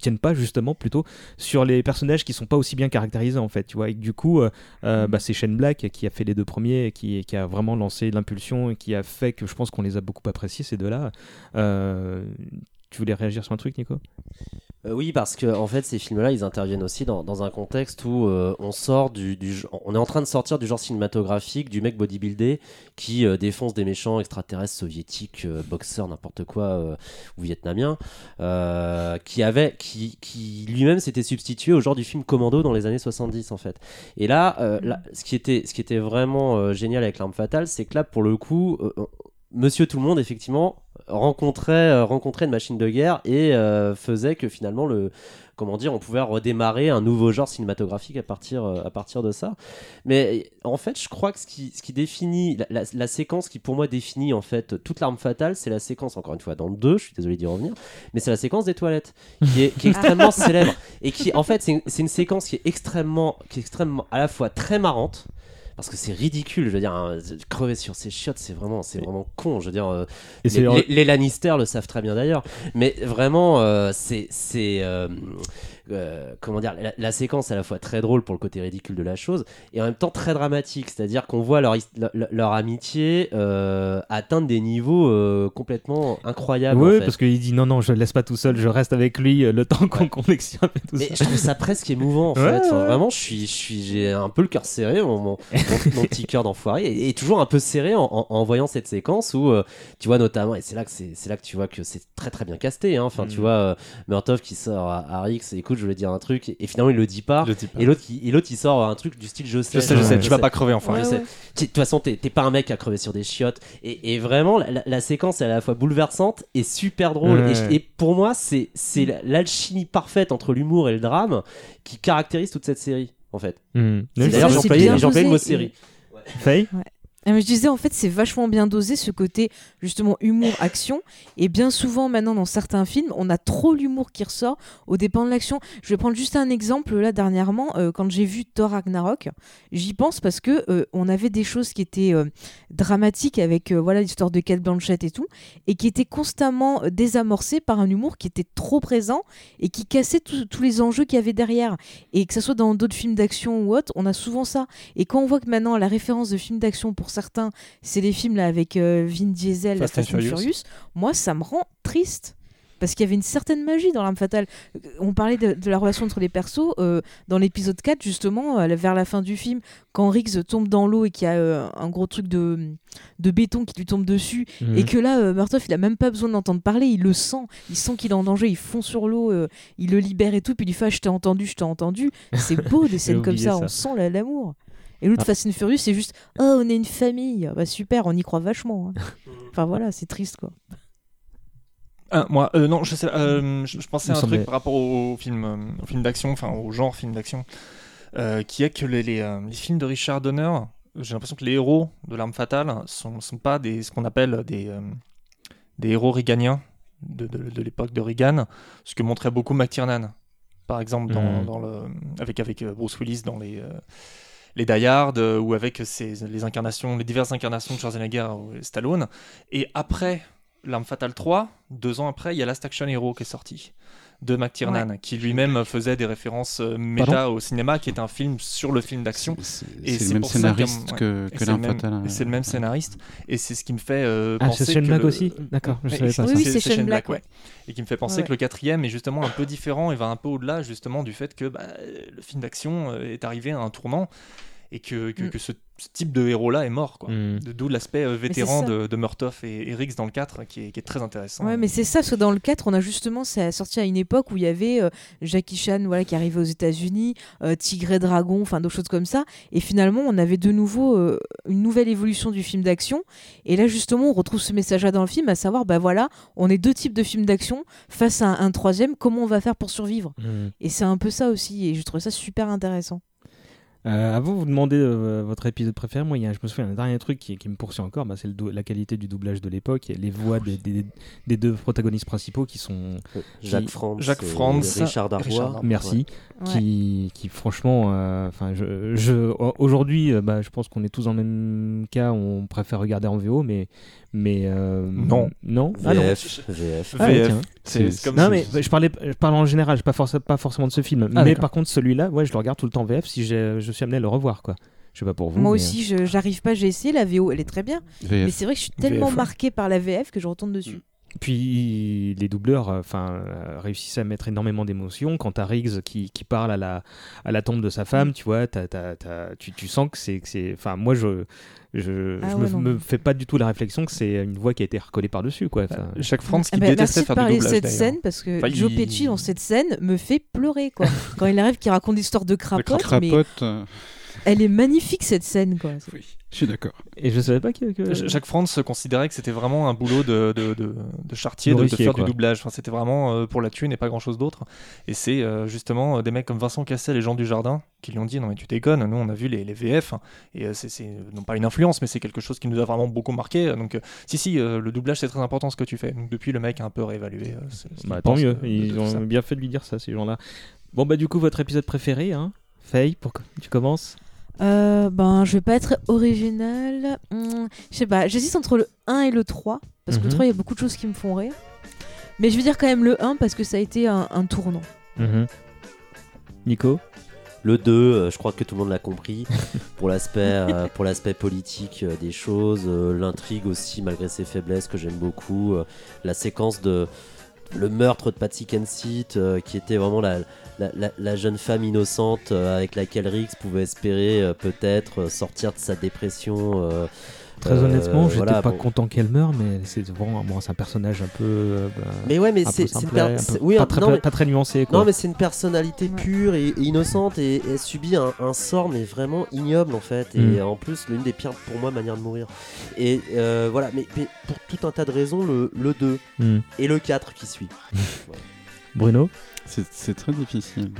tiennent pas justement plutôt sur les personnages qui sont pas aussi bien caractérisés en fait, tu vois. Et du coup, euh, euh, bah, c'est Shane Black qui a fait les deux premiers, et qui, qui a vraiment lancé l'impulsion et qui a fait que je pense qu'on les a beaucoup appréciés ces deux-là. Euh, tu voulais réagir sur un truc, Nico? Euh, oui, parce que en fait, ces films-là, ils interviennent aussi dans, dans un contexte où euh, on sort du, du on est en train de sortir du genre cinématographique du mec bodybuildé qui euh, défonce des méchants extraterrestres soviétiques, euh, boxeurs, n'importe quoi, euh, ou vietnamiens, euh, qui avait, qui, qui lui-même s'était substitué au genre du film Commando dans les années 70 en fait. Et là, euh, là, ce qui était, ce qui était vraiment euh, génial avec l'arme fatale, c'est que là, pour le coup, euh, Monsieur Tout le Monde, effectivement, rencontrait, euh, rencontrait une machine de guerre et euh, faisait que finalement, le, comment dire, on pouvait redémarrer un nouveau genre cinématographique à partir, euh, à partir de ça. Mais en fait, je crois que ce qui, ce qui définit, la, la- la séquence qui pour moi définit en fait toute l'arme fatale, c'est la séquence, encore une fois, dans le 2, je suis désolé d'y revenir, mais c'est la séquence des toilettes, qui est, qui est extrêmement célèbre et qui, en fait, c'est une, c'est une séquence qui est extrêmement, qui est extrêmement à la fois très marrante parce que c'est ridicule, je veux dire, hein, crever sur ces chiottes, c'est vraiment, c'est vraiment con. Je veux dire, euh, Et les, les- les Lannister le savent très bien d'ailleurs, mais vraiment, euh, c'est, c'est, euh, comment dire, la, la séquence est à la fois très drôle pour le côté ridicule de la chose et en même temps très dramatique, c'est-à-dire qu'on voit leur, leur, leur amitié euh, atteindre des niveaux euh, complètement incroyables. en Oui, fait. parce qu'il dit non, non, je le laisse pas tout seul, je reste avec lui le temps qu'on connexion et tout Mais ça. je trouve ça presque émouvant en Ouais, fait. Enfin, ouais. Vraiment, je suis, je suis, j'ai un peu le cœur serré, mon, mon, petit cœur d'enfoiré, et, et toujours un peu serré en, en- en voyant cette séquence où tu vois notamment, et c'est là que c'est, c'est là que tu vois que c'est très très bien casté. Hein. Enfin, tu Mm. vois Murtaugh qui sort à, à Rix, et écoute, je voulais dire un truc, et, finalement il le dit pas. Le dit pas. Et l'autre, qui- et l'autre, il sort un truc du style je sais. Je sais, je Ouais, sais, je tu vas pas crever enfin. Ouais, Ouais, ouais. De toute façon, t'es t'es pas un mec à crever sur des chiottes. Et, et vraiment, la, la- la séquence est à la fois bouleversante et super drôle. Ouais. Et, pour moi, c'est c'est la- l'alchimie parfaite entre l'humour et le drame qui caractérise toute cette série, en fait. C'est D'ailleurs, j'ai employé, le mot série. Faye? Je disais, en fait, c'est vachement bien dosé ce côté, justement, humour-action. Et bien souvent, maintenant, dans certains films, on a trop l'humour qui ressort au dépend de l'action. Je vais prendre juste un exemple, là, dernièrement, euh, quand j'ai vu Thor Ragnarok, j'y pense parce que euh, on avait des choses qui étaient euh, dramatiques avec, voilà, l'histoire de Kate Blanchett et tout, et qui étaient constamment désamorcées par un humour qui était trop présent et qui cassait tous les enjeux qu'il y avait derrière. Et que ce soit dans d'autres films d'action ou autres, on a souvent ça. Et quand on voit que maintenant la référence de films d'action pour certains, c'est les films là avec euh, Vin Diesel, Fast Fast, and Furious. Furious, moi ça me rend triste. Parce qu'il y avait une certaine magie dans l'arme fatale. On parlait de, de la relation entre les persos. euh, dans l'épisode 4, justement, euh, vers la fin du film, quand Riggs tombe dans l'eau et qu'il y a euh, un gros truc de, de béton qui lui tombe dessus, Mhm. et que là, Murtaugh, il a même pas besoin d'entendre parler, il le sent, il sent qu'il est en danger, il fond sur l'eau, il le libère et tout, puis il lui fait ah, Je t'ai entendu, je t'ai entendu. C'est beau des scènes comme ça, ça. on sent la- l'amour. Et l'autre Ah. Fast and Furious, c'est juste Oh, on est une famille. Bah super, on y croit vachement. hein. enfin voilà, c'est triste quoi. Ah, moi, euh, non, je sais, euh, je, je pensais à un semblait- truc par rapport au film, euh, au film d'action, enfin au genre film d'action, euh, qui est que les, les, euh, les films de Richard Donner, j'ai l'impression que les héros de l'arme fatale sont, sont pas des, ce qu'on appelle des, euh, des héros réganiens de, de, de l'époque de Reagan, ce que montrait beaucoup McTiernan. par exemple, dans, Mhm. dans le, avec, avec Bruce Willis dans les, euh, les Die Hard, euh, ou avec les incarnations, les diverses incarnations de Schwarzenegger ou Stallone. Et après L'Arme Fatale 3, deux ans après, il y a Last Action Hero qui est sorti de McTiernan, qui lui-même faisait des références euh, méta Pardon au cinéma, qui est un film sur le film d'action. C'est- Et c'est le même scénariste que- que c'est le même- ouais. Le même scénariste, et c'est ce qui me fait euh, Ah, penser c'est Shane Black le- aussi D'accord, je Ouais, savais pas. Oui, oui, c'est Shane Black, ouais. Et qui me fait penser Ouais. que le quatrième est justement un peu différent et va un peu au-delà justement du fait que bah, le film d'action euh, est arrivé à un tournant et que, que, Mm. que ce, ce type de héros-là est mort. quoi. Mm. De- D'où l'aspect euh, vétéran de, de Murtoff et, et Riggs dans le 4 qui est, qui est très intéressant. Ouais, mais c'est ça, parce que dans le 4, on a justement, ça a sorti à une époque où il y avait euh, Jackie Chan voilà, qui arrivait aux États-Unis, euh, Tigre et Dragon, enfin d'autres choses comme ça. Et finalement, on avait de nouveau euh, une nouvelle évolution du film d'action. Et là, justement, on retrouve ce message-là dans le film, à savoir, bah voilà, on est deux types de films d'action face à un, un troisième, comment on va faire pour survivre? Mm. Et c'est un peu ça aussi, et je trouve ça super intéressant. Euh, avant de vous demander euh, votre épisode préféré, moi, il y a, je me souviens d'un dernier truc qui, qui me poursuit encore, bah, c'est la qualité du doublage de l'époque et les voix des, des- des deux protagonistes principaux qui sont. Jacques qui- Franz, Jacques et Franz, Richard Darbois. Merci. Ouais. Qui, qui franchement, euh, enfin, je, je, aujourd'hui, euh, bah, je pense qu'on est tous dans le même cas. On préfère regarder en VO, mais, mais euh, Non. non. Ah, non. VF, VF. Ah, VF. C'est comme Non mais je parlais, je parle en général, je pas, forc- pas forcément de ce film. Ah, mais par contre celui-là, ouais, je le regarde tout le temps en VF si j'ai- je suis amené à le revoir quoi. Je sais pas pour vous. Moi mais, aussi, je- j'arrive pas, j'ai essayé la VO, elle est très bien. Mais c'est vrai que je suis tellement VF. marquée par la VF que je retourne dessus. euh, Puis les doubleurs, euh, enfin, euh, réussissent à mettre énormément d'émotions. Quand t'as Riggs qui, qui parle à la, à la tombe de sa femme, tu vois, t'as- tu, tu sens que c'est, enfin, moi je, je, Ah je ouais, me, fais pas du tout la réflexion que c'est une voix qui a été recollée par dessus quoi. Enfin, Jacques Franz qui Ah bah, détestait merci de faire parler doublage cette scène parce que Enfin, Joe il- Pesci dans cette scène me fait pleurer quoi. Quand il arrive, qu'il raconte l'histoire de crapote, mais Crapote, euh, elle est magnifique cette scène quoi. oui, je suis d'accord. Et je savais pas que. que- Jacques Franz considérait que c'était vraiment un boulot de, de, de, de chartier, de, faire quoi. du doublage. Enfin, c'était vraiment euh, pour la thune et pas grand chose d'autre. Et c'est euh, justement euh, des mecs comme Vincent Cassel et Jean Dujardin qui lui ont dit Non, mais tu déconnes, nous on a vu les, les VF. hein, et euh, c'est, c'est, non pas une influence, mais c'est quelque chose qui nous a vraiment beaucoup marqué. Donc, euh, si, si, euh, le doublage c'est très important ce que tu fais. Donc, depuis, le mec a un peu réévalué. euh, ce- ce qu'il Bah, tant mieux, ils ont bien fait de lui dire ça ces gens-là. Bon bah du coup votre épisode préféré, hein Faye, pour que tu commences. Euh, ben, je vais pas être original. Hmm, je sais pas, j'hésite entre le 1 et le 3 parce que le 3 il y a beaucoup de choses qui me font rire. Mais je vais dire quand même le 1 parce que ça a été un, un tournant. Mhm. Nico? Le 2, euh, je crois que tout le monde l'a compris, pour l'aspect euh, pour l'aspect politique euh, des choses, euh, l'intrigue aussi, malgré ses faiblesses, que j'aime beaucoup, euh, la séquence de le meurtre de Patsy Kensit, euh, qui était vraiment la, la, la- la jeune femme innocente euh, avec laquelle Riggs pouvait espérer euh, peut-être euh, sortir de sa dépression. euh, Très euh, honnêtement, j'étais voilà, pas bon. content qu'elle meure, mais c'est vraiment bon, c'est un personnage un peu. euh, bah, Mais ouais, mais c'est une simplet, per- un peu- c'est- oui, pas, très, non, mais- pas très nuancé quoi. Non, mais c'est une personnalité pure et, et innocente et, elle subit un, un sort, mais vraiment ignoble en fait. Et Mm. en plus, l'une des pires pour moi manières de mourir. Et euh, voilà, mais, mais pour tout un tas de raisons, le, le 2 Hmm. et le 4 qui suit. Bruno? C'est c'est très difficile.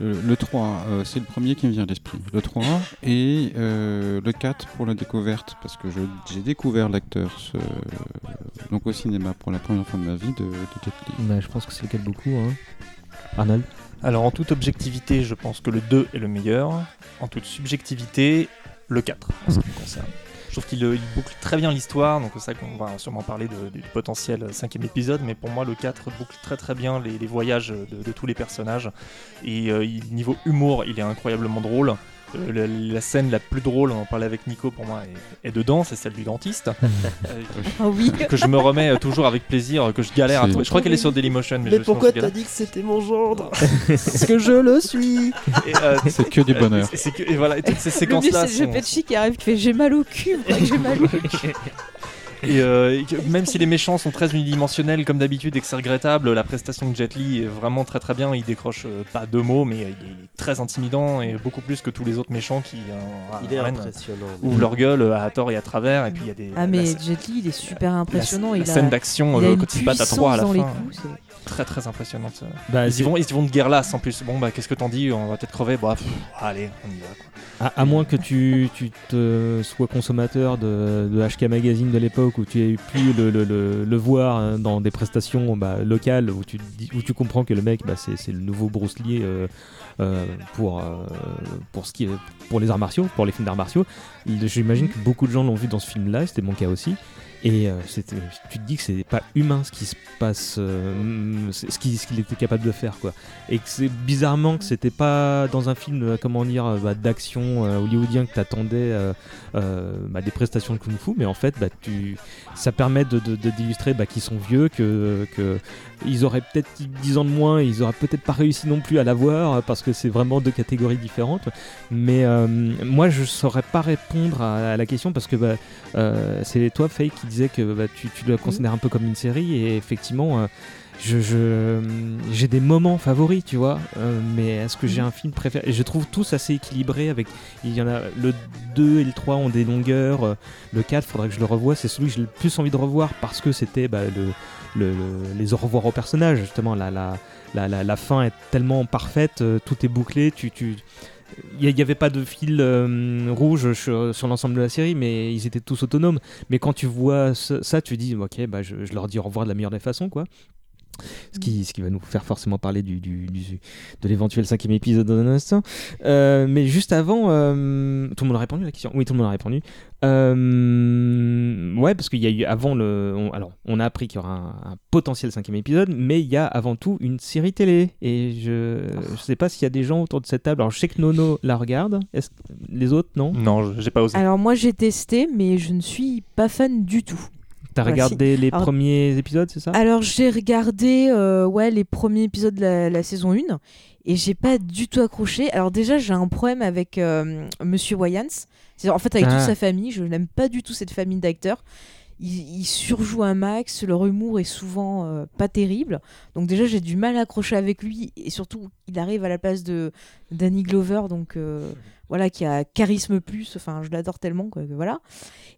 Le, le 3, euh, c'est le premier qui me vient à l'esprit. Le 3 et euh, le 4 pour la découverte, parce que je- j'ai découvert l'acteur ce- donc au cinéma pour la première fois de ma vie de, de. Bah, Je pense que c'est le cas de beaucoup. Hein. Arnold? Alors, en toute objectivité, je pense que le 2 est le meilleur. En toute subjectivité, le 4, en ce qui me concerne. Je trouve qu'il euh, boucle très bien l'histoire, donc c'est ça qu'on va sûrement parler du potentiel cinquième épisode, mais pour moi le 4 boucle très très bien les, voyages de, tous les personnages. Et euh, niveau humour, il est incroyablement drôle. Euh, la, la scène la plus drôle, on en parlait avec Nico pour moi, est, est dedans, c'est celle du dentiste. Euh, Ah oui. que je me remets euh, toujours avec plaisir, euh, que je galère à C'est- trouver. Je crois qu'elle est sur Dailymotion, mais, Mais, je pourquoi t'as dit que c'était mon gendre Parce que je le suis euh, C'est que du bonheur. et, c'est que- et voilà, et toutes ces Le séquences-là c'est sont, qui arrive qui fait j'ai mal au cul, j'ai mal au cul. Et, euh, et que même si les méchants sont très unidimensionnels comme d'habitude et que c'est regrettable, la prestation de Jet Li est vraiment très très bien. Il décroche euh, pas deux mots, mais il est très intimidant et beaucoup plus que tous les autres méchants qui euh, Il est ramènent- impressionnant. ouvrent leur gueule euh, à tort et à travers. Et puis il y a des Ah mais la, Jet Li il est super impressionnant. la il a, scène d'action il a euh, une quand il bat à trois à la fin, coups. très très impressionnante. bah, Ils y vont, ils y vont de guerre lasse en plus. Bon bah qu'est-ce que t'en dis On va peut-être crever. Bah pff, allez, on y va. Quoi. à, à moins que tu, tu te sois consommateur de, de HK Magazine de l'époque où tu as pu le, voir hein, dans des prestations bah, locales où tu, où tu comprends que le mec, bah, c'est le nouveau Bruce euh, euh, pour, euh, qui pour les arts martiaux, pour les films d'arts martiaux. J'imagine que beaucoup de gens l'ont vu dans ce film-là, c'était mon cas aussi. Et euh, tu te dis que c'est pas humain ce qui se passe, euh, c'est- ce qu'il ce était capable de faire, quoi. Et que c'est bizarrement que c'était pas dans un film, euh, comment dire, euh, bah, d'action hollywoodien que t'attendais bah, des prestations de kung-fu, mais en fait, bah, ça permet de- d'illustrer bah, qu'ils sont vieux, que, que ils auraient peut-être 10 ans de moins, ils auraient peut-être pas réussi non plus à l'avoir euh, parce que c'est vraiment deux catégories différentes. Mais euh, moi, je saurais pas répondre à, à la question parce que bah, euh, c'est toi, Faye, qui disais que bah, tu, tu le considères un peu comme une série et effectivement. euh, je- j'ai des moments favoris, tu vois, euh, mais est-ce que j'ai un film préféré? Et je trouve tous assez équilibrés. Avec, il y en a le 2 et le 3 ont des longueurs. euh, le 4, faudrait que je le revoie. C'est celui que j'ai le plus envie de revoir parce que c'était bah, le, le- le- les au revoir au personnage. Justement, la, la, la, la, fin est tellement parfaite, euh, tout est bouclé. Tu, tu, il n'y avait pas de fil euh, rouge sur, l'ensemble de la série, mais ils étaient tous autonomes. Mais quand tu vois ça, tu dis, ok, bah, je leur dis au revoir de la meilleure des façons, quoi. Ce qui, ce qui va nous faire forcément parler du, du- du- de l'éventuel cinquième épisode dans un instant. Euh, mais juste avant, euh, tout le monde a répondu à la question Oui, tout le monde a répondu. Euh, ouais, parce qu'il y a eu avant le. on- alors, on a appris qu'il y aura un, un potentiel cinquième épisode, mais il y a avant tout une série télé. Et je, je sais pas s'il y a des gens autour de cette table. Alors, je sais que Nono la regarde. Est-ce les autres, non? Non, j'ai pas osé. Alors moi j'ai testé, mais je ne suis pas fan du tout. T'as Voilà, regardé si. les Alors- premiers épisodes, c'est ça? Alors j'ai regardé euh, ouais, les premiers épisodes de la, la saison 1 et j'ai pas du tout accroché. Alors déjà j'ai un problème avec euh, Monsieur Wayans. En fait avec Ah. toute sa famille, je n'aime pas du tout cette famille d'acteurs. Il, il surjoue un max, leur humour est souvent euh, pas terrible. Donc déjà j'ai du mal à accrocher avec lui et surtout il arrive à la place de Danny Glover donc euh, voilà qui a charisme plus. Enfin je l'adore tellement quoi que voilà.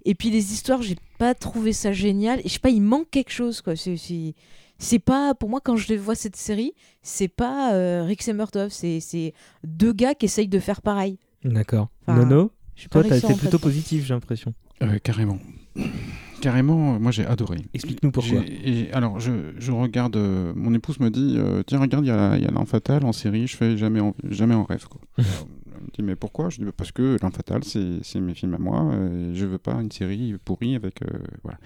Et puis les histoires j'ai pas trouvé ça génial et je sais pas il manque quelque chose quoi. C'est c'est- c'est pas pour moi quand je vois cette série c'est pas euh, Rick Semmertov c'est c'est deux gars qui essayent de faire pareil. D'accord. Enfin, Nono Toi, t'as été plutôt positif, j'ai l'impression. Euh, carrément. Carrément, euh, moi j'ai adoré. Explique-nous pourquoi. Et alors, je, je regarde. euh, mon épouse me dit euh, Tiens, regarde, il y a, y a en série, je fais jamais en, jamais en rêve. Quoi. Elle me dit Mais pourquoi? Je dis Bah, Parce que L'Arme Fatale, c'est mes films à moi, et je veux pas une série pourrie avec. voilà.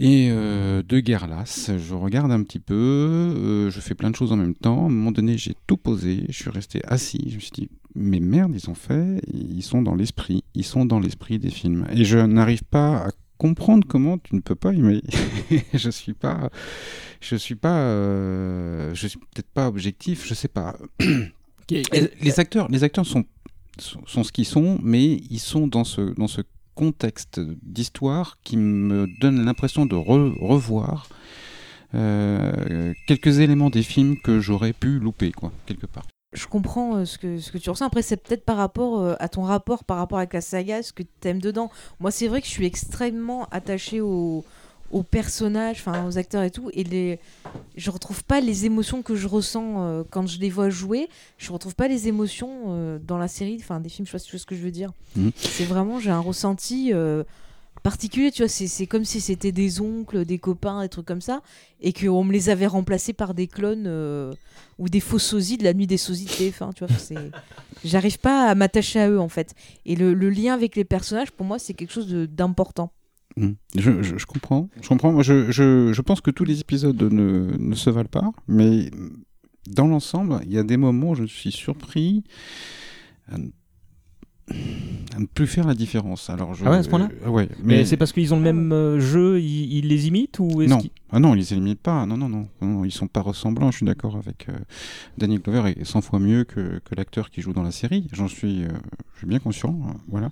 Et euh, de guerre lasse, je regarde un petit peu, euh, je fais plein de choses en même temps. À un moment donné, j'ai tout posé, je suis resté assis. Je me suis dit, mais merde, ils ont fait, ils sont dans l'esprit, ils sont dans l'esprit des films. Et je n'arrive pas à comprendre comment tu ne peux pas aimer. je suis pas, je suis pas, euh, je suis peut-être pas objectif, je sais pas. Les acteurs, les acteurs sont, sont, sont ce qu'ils sont, mais ils sont dans ce, dans ce contexte d'histoire qui me donne l'impression de re- revoir euh, quelques éléments des films que j'aurais pu louper, quoi, quelque part. Je comprends euh, ce, que, ce que tu ressens. Après, c'est peut-être par rapport euh, à ton rapport par rapport avec la saga, ce que tu aimes dedans. Moi, c'est vrai que je suis extrêmement attachée aux, aux personnages, enfin aux acteurs et tout. Et les... je retrouve pas les émotions que je ressens euh, quand je les vois jouer. Je retrouve pas les émotions euh, dans la série, enfin des films, je sais pas ce que je veux dire. Mhm. C'est vraiment, j'ai un ressenti euh, particulier, tu vois. C'est comme si c'était des oncles, des copains, des trucs comme ça. Et qu'on me les avait remplacés par des clones euh, ou des faux sosies de la nuit des sosies de TF1, tu vois. c'est- J'arrive pas à m'attacher à eux en fait. Et le, le lien avec les personnages, pour moi, c'est quelque chose d'important. Mm. Je, je- je comprends. Je comprends. Moi, je, je- je pense que tous les épisodes ne, ne se valent pas, mais dans l'ensemble, il y a des moments où je suis surpris à ne, ne plus faire la différence. Alors, je, Ah ouais, à ce point-là euh, ouais, Mais, c'est parce qu'ils ont le même euh, jeu, ils, ils les imitent ou non. Ah non, ils les éliminent pas. Non, non, non, ils sont pas ressemblants. Je suis d'accord avec euh, Danny Glover est 100 fois mieux que, que l'acteur qui joue dans la série. J'en suis, euh, je suis bien conscient. hein, voilà.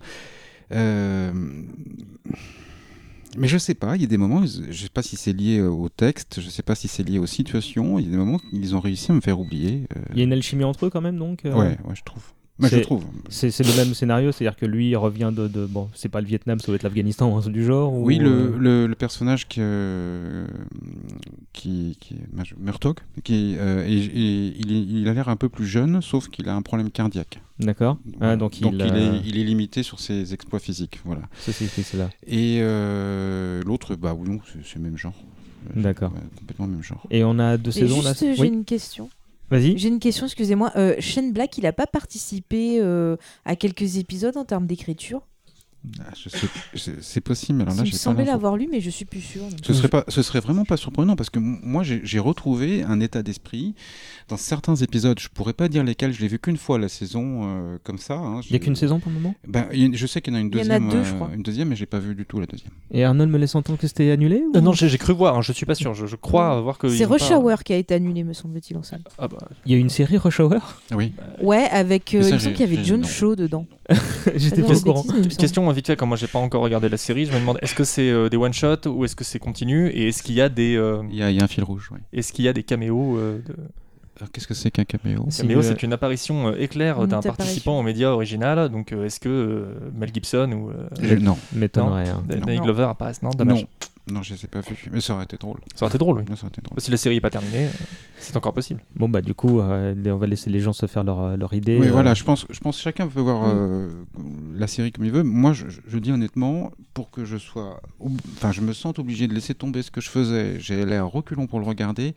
Mais je sais pas. Il y a des moments, je sais pas si c'est lié au texte, je sais pas si c'est lié aux situations. Il y a des moments ils ont réussi à me faire oublier. Il y a une alchimie entre eux quand même, donc Ouais, ouais, je trouve. Je C'est- trouve. C'est le même scénario, c'est-à-dire que lui il revient de, de- bon, c'est pas le Vietnam, ça doit être l'Afghanistan ou un truc du genre. ou, Oui, le, euh, le, le personnage que, qui, qui Murtaugh, qui, euh, est- est- il, il a l'air un peu plus jeune, sauf qu'il a un problème cardiaque. D'accord. Ah, donc il, il, euh, est, il est limité sur ses exploits physiques. Voilà. C'est là. Et euh, l'autre, bah oui, non, c'est le même genre. D'accord. ouais, complètement le même genre. Et on a deux Et saisons là. juste, j'ai Oui. une question. J'ai une question, excusez-moi. Euh, Shane Black, il n'a pas participé euh, à quelques épisodes en termes d'écriture? Ah, c'est- possible, alors là, Il me semblait l'avoir lu, mais je suis plus sûre. donc. Ce serait, pas, ce serait vraiment pas surprenant parce que moi j'ai retrouvé un état d'esprit dans certains épisodes. Je pourrais pas dire lesquels, je l'ai vu qu'une fois la saison euh, comme ça. hein. Il y a qu'une saison pour le moment? Ben, je sais qu'il y en a une Il y en a deuxième, deux, je euh, crois. une deuxième, mais j'ai pas vu du tout la deuxième. Et Arnold me laisse entendre que c'était annulé ou- Euh, non, j'ai cru voir, hein, je suis pas sûr. Je, je crois voir que. C'est Rush pas- Hour qui a été annulé, me semble-t-il, en salle. Ah bah, Il y a une série Rush Hour? Oui. Ouais, avec. euh, ça, il me semble qu'il y avait John. Shaw dedans. J'étais Ah, pas au courant. Question vite fait, comme moi j'ai pas encore regardé la série, je me demande est-ce que c'est euh, des one shot ou est-ce que c'est continu et est-ce qu'il y a des euh, Il y, a, il y a un fil rouge. Oui. est-ce qu'il y a des caméos euh, de... Alors, Qu'est-ce que c'est qu'un caméo? Si, Caméo, c'est une apparition euh, éclair d'un participant au média original. Donc euh, est-ce que euh, Mel Gibson ou euh, Je- Non, M'étonnerait. hein. Danny Non. Glover apparaissent Non, dommage. non, non, je les ai pas vus. Mais ça aurait été drôle. Ça aurait été drôle, oui. Non, ça aurait été drôle. Si la série n'est pas terminée, euh, c'est encore possible. Bon bah du coup, euh, on va laisser les gens se faire leur, leur idée. Oui, euh, voilà, je pense, je pense que chacun peut voir Mm. euh, la série comme il veut. Moi, je, dis honnêtement, pour que je sois, enfin, je me sente obligé de laisser tomber ce que je faisais. J'ai l'air reculon pour le regarder.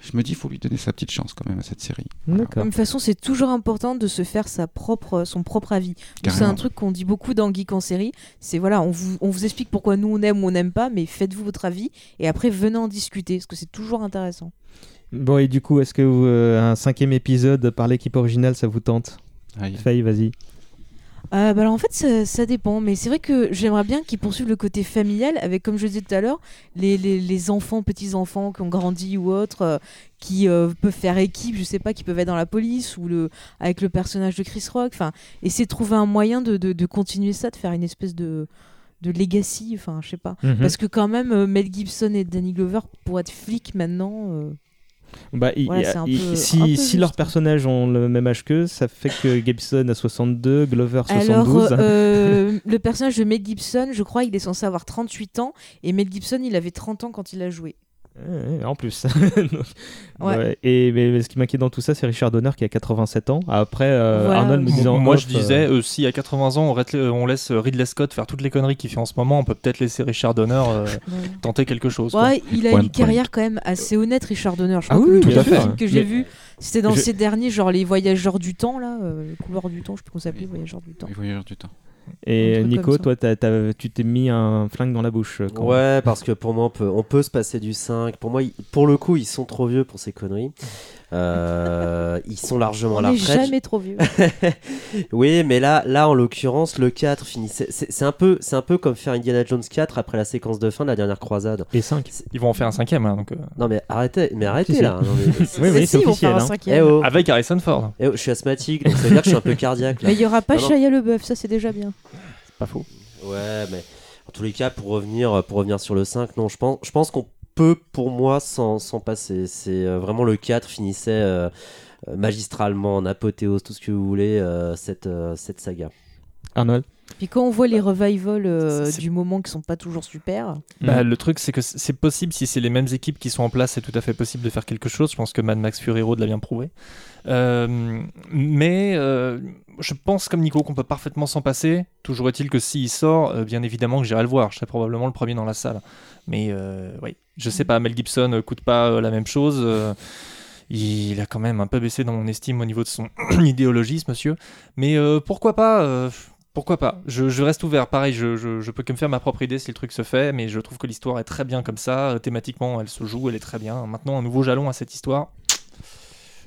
Je me dis, il faut lui donner sa petite chance quand même à cette série. De D'accord. toute façon, c'est toujours important de se faire sa propre, son propre avis. C'est un truc qu'on dit beaucoup dans Geek en série. C'est voilà, on vous, on vous explique pourquoi nous on aime ou on n'aime pas, mais faites-vous votre avis et après venez en discuter parce que c'est toujours intéressant. Bon et du coup, est-ce que vous, euh, un cinquième épisode par l'équipe originale, ça vous tente? Faye, vas-y. Euh, bah alors en fait ça, ça dépend, mais c'est vrai que j'aimerais bien qu'ils poursuivent le côté familial avec, comme je disais tout à l'heure, les, les, les enfants, petits-enfants qui ont grandi ou autres, euh, qui euh, peuvent faire équipe, je sais pas, qui peuvent être dans la police ou le, avec le personnage de Chris Rock, enfin, essayer de trouver un moyen de, de, de continuer ça, de faire une espèce de, de legacy, enfin je sais pas. Mhm. Parce que quand même, Mel Gibson et Danny Glover, pour être flics maintenant... Bah, il- Voilà, il- c'est un il- peu- si leurs personnages ont le même âge qu'eux, ça fait que Gibson a 62, Glover 72. Alors, euh, le personnage de Mel Gibson, je crois, il est censé avoir 38 ans, et Mel Gibson, il avait 30 ans quand il a joué. Ouais, en plus. Ouais. Ouais, Et mais, mais ce qui m'inquiète dans tout ça, c'est Richard Donner qui a 87 ans. Après, euh, Voilà. Arnold me Moi- disant. Moi, je disais, euh, si à 80 ans, on, rate- on laisse Ridley Scott faire toutes les conneries qu'il fait en ce moment, on peut peut-être laisser Richard Donner euh, Ouais. tenter quelque chose. quoi. Ouais, il a une carrière quand même assez honnête, Richard Donner. Je Ah crois que le tout plus à fait. film que j'ai Mais- vu, c'était dans Je- ces derniers, genre les voyageurs du temps, là, euh, le couloir du temps, je sais plus comment ça s'appelait, voyageurs du temps. Les voyageurs du temps. Et Nico, toi, t'as- t'as- tu t'es mis un flingue dans la bouche. euh, quand- Ouais, parce que pour moi, on peut, on peut se passer du 5. Pour moi, pour le coup, ils sont trop vieux pour ces conneries. Euh, ils sont largement à On retraite. jamais trop vieux. oui, mais là, là en l'occurrence, le 4 finissait. C'est un, peu- c'est un peu comme faire Indiana Jones 4 après la séquence de fin de la dernière croisade. Et 5. Ils vont en faire un cinquième, hein, donc, euh, Non, mais arrêtez, mais arrêtez là. Non, mais- Oui, c'est officiel. hein. Eh oh. avec Harrison Ford. Eh oh, je suis asthmatique, donc ça veut dire que je suis un peu cardiaque. Là. Mais il y aura pas non. Shia LeBeouf, ça c'est déjà bien. C'est pas faux. Ouais, mais en tous les cas, pour revenir, pour revenir sur le 5, non, je pense, je pense qu'on peut, pour moi, s'en passer. C'est euh, vraiment le 4 finissait euh, euh, magistralement, en apothéose, tout ce que vous voulez, cette, cette saga. Arnold? Puis quand on voit les revivals euh, du moment qui sont pas toujours super, Bah, Mm. Le truc, c'est que c'est possible, si c'est les mêmes équipes qui sont en place, c'est tout à fait possible de faire quelque chose. Je pense que Mad Max Fury Road l'a bien prouvé. Euh, mais euh, je pense, comme Nico, qu'on peut parfaitement s'en passer. Toujours est-il que s'il sort, euh, bien évidemment que j'irai le voir. Je serai probablement le premier dans la salle. Mais euh, oui, je sais pas, Mel Gibson coûte pas euh, la même chose. euh, il a quand même un peu baissé dans mon estime au niveau de son idéologie, ce monsieur. Mais euh, pourquoi pas euh, pourquoi pas je, reste ouvert. Pareil, je, peux que me faire ma propre idée si le truc se fait, mais je trouve que l'histoire est très bien comme ça. Euh, Thématiquement, elle se joue, elle est très bien. Maintenant, un nouveau jalon à cette histoire,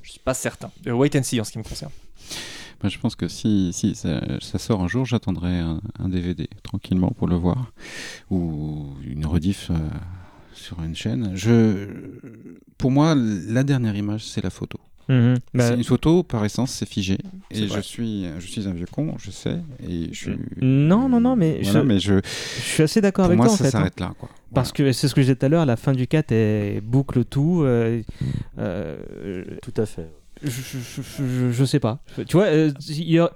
je suis pas certain. Euh, wait and see en ce qui me concerne. Moi, je pense que si, ça, sort un jour, j'attendrai un, DVD tranquillement pour le voir. Ou une rediff euh, sur une chaîne. Pour moi, la dernière image, c'est la photo. Mhm. Bah, c'est une photo, par essence, c'est figé. Et vrai. je suis, je suis un vieux con, je sais. Et je suis... Non, non, non, mais Voilà, je- mais je, Je suis assez d'accord avec moi, toi en ça fait. hein. s'arrête là. Quoi. Parce que c'est ce que je disais tout à l'heure, la fin du 4 elle boucle tout. euh, euh, Tout à fait. je, je, je- je sais pas. Tu vois, euh, il y a-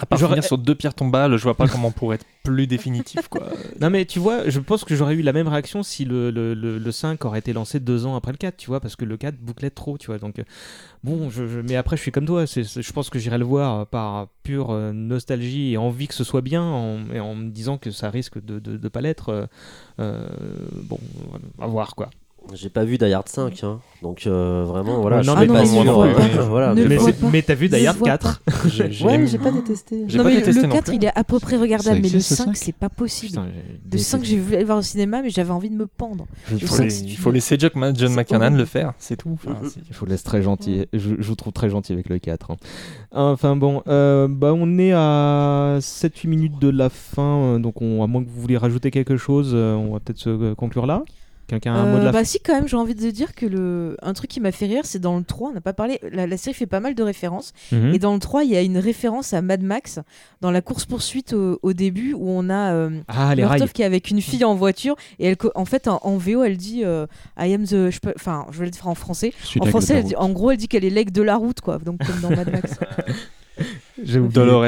À part finir sur deux pierres tombales, je vois pas comment on pourrait être plus définitif. Quoi. Non mais tu vois, je pense que j'aurais eu la même réaction si le, le, le, le 5 aurait été lancé deux ans après le 4, tu vois, parce que le 4 bouclait trop, tu vois. Donc euh, bon, je, je- mais après je suis comme toi, je pense que j'irai le voir par pure euh, nostalgie et envie que ce soit bien, en, et en me disant que ça risque de, de pas l'être. euh, bon, on va voir quoi. J'ai pas vu Die Hard 5, hein. donc euh, vraiment, voilà. Non, je mais pas sûr, euh, voilà, mais t'as vu Die Hard vois 4 J'ai- j'ai- Ouais, j'ai pas détesté. J'ai Non, pas mais détesté le non 4, plus. il est à peu près regardable, Ça mais le existe, ce 5, 5? c'est pas possible. Putain, j'ai Le 5, j'ai voulu aller le voir au cinéma, mais j'avais envie de me pendre. Il faut, les- il laisser Jack Ma- John McCann le faire, c'est tout. Enfin, c'est- Je vous laisse très gentil. Je, je vous trouve très gentil avec le 4. hein. Enfin bon, euh, bah on est à 7-8 minutes de la fin. euh, donc on, à moins que vous vouliez rajouter quelque chose, euh, on va peut-être se euh, conclure là. Quelqu'un a un mot de Euh, la bah si quand même j'ai envie de dire que le un truc qui m'a fait rire c'est dans le 3 on n'a pas parlé la, la série fait pas mal de références Mhm. et dans le 3 il y a une référence à Mad Max dans la course poursuite au, au début où on a euh, Ah, les rails. Qui est avec une fille en voiture et elle en fait en, en VO elle dit euh, I am the je peux- enfin je vais le dire en français en français de elle dit- en gros elle dit qu'elle est l'aigle de la route quoi donc comme dans Mad Max J'ai oublié. Dolores.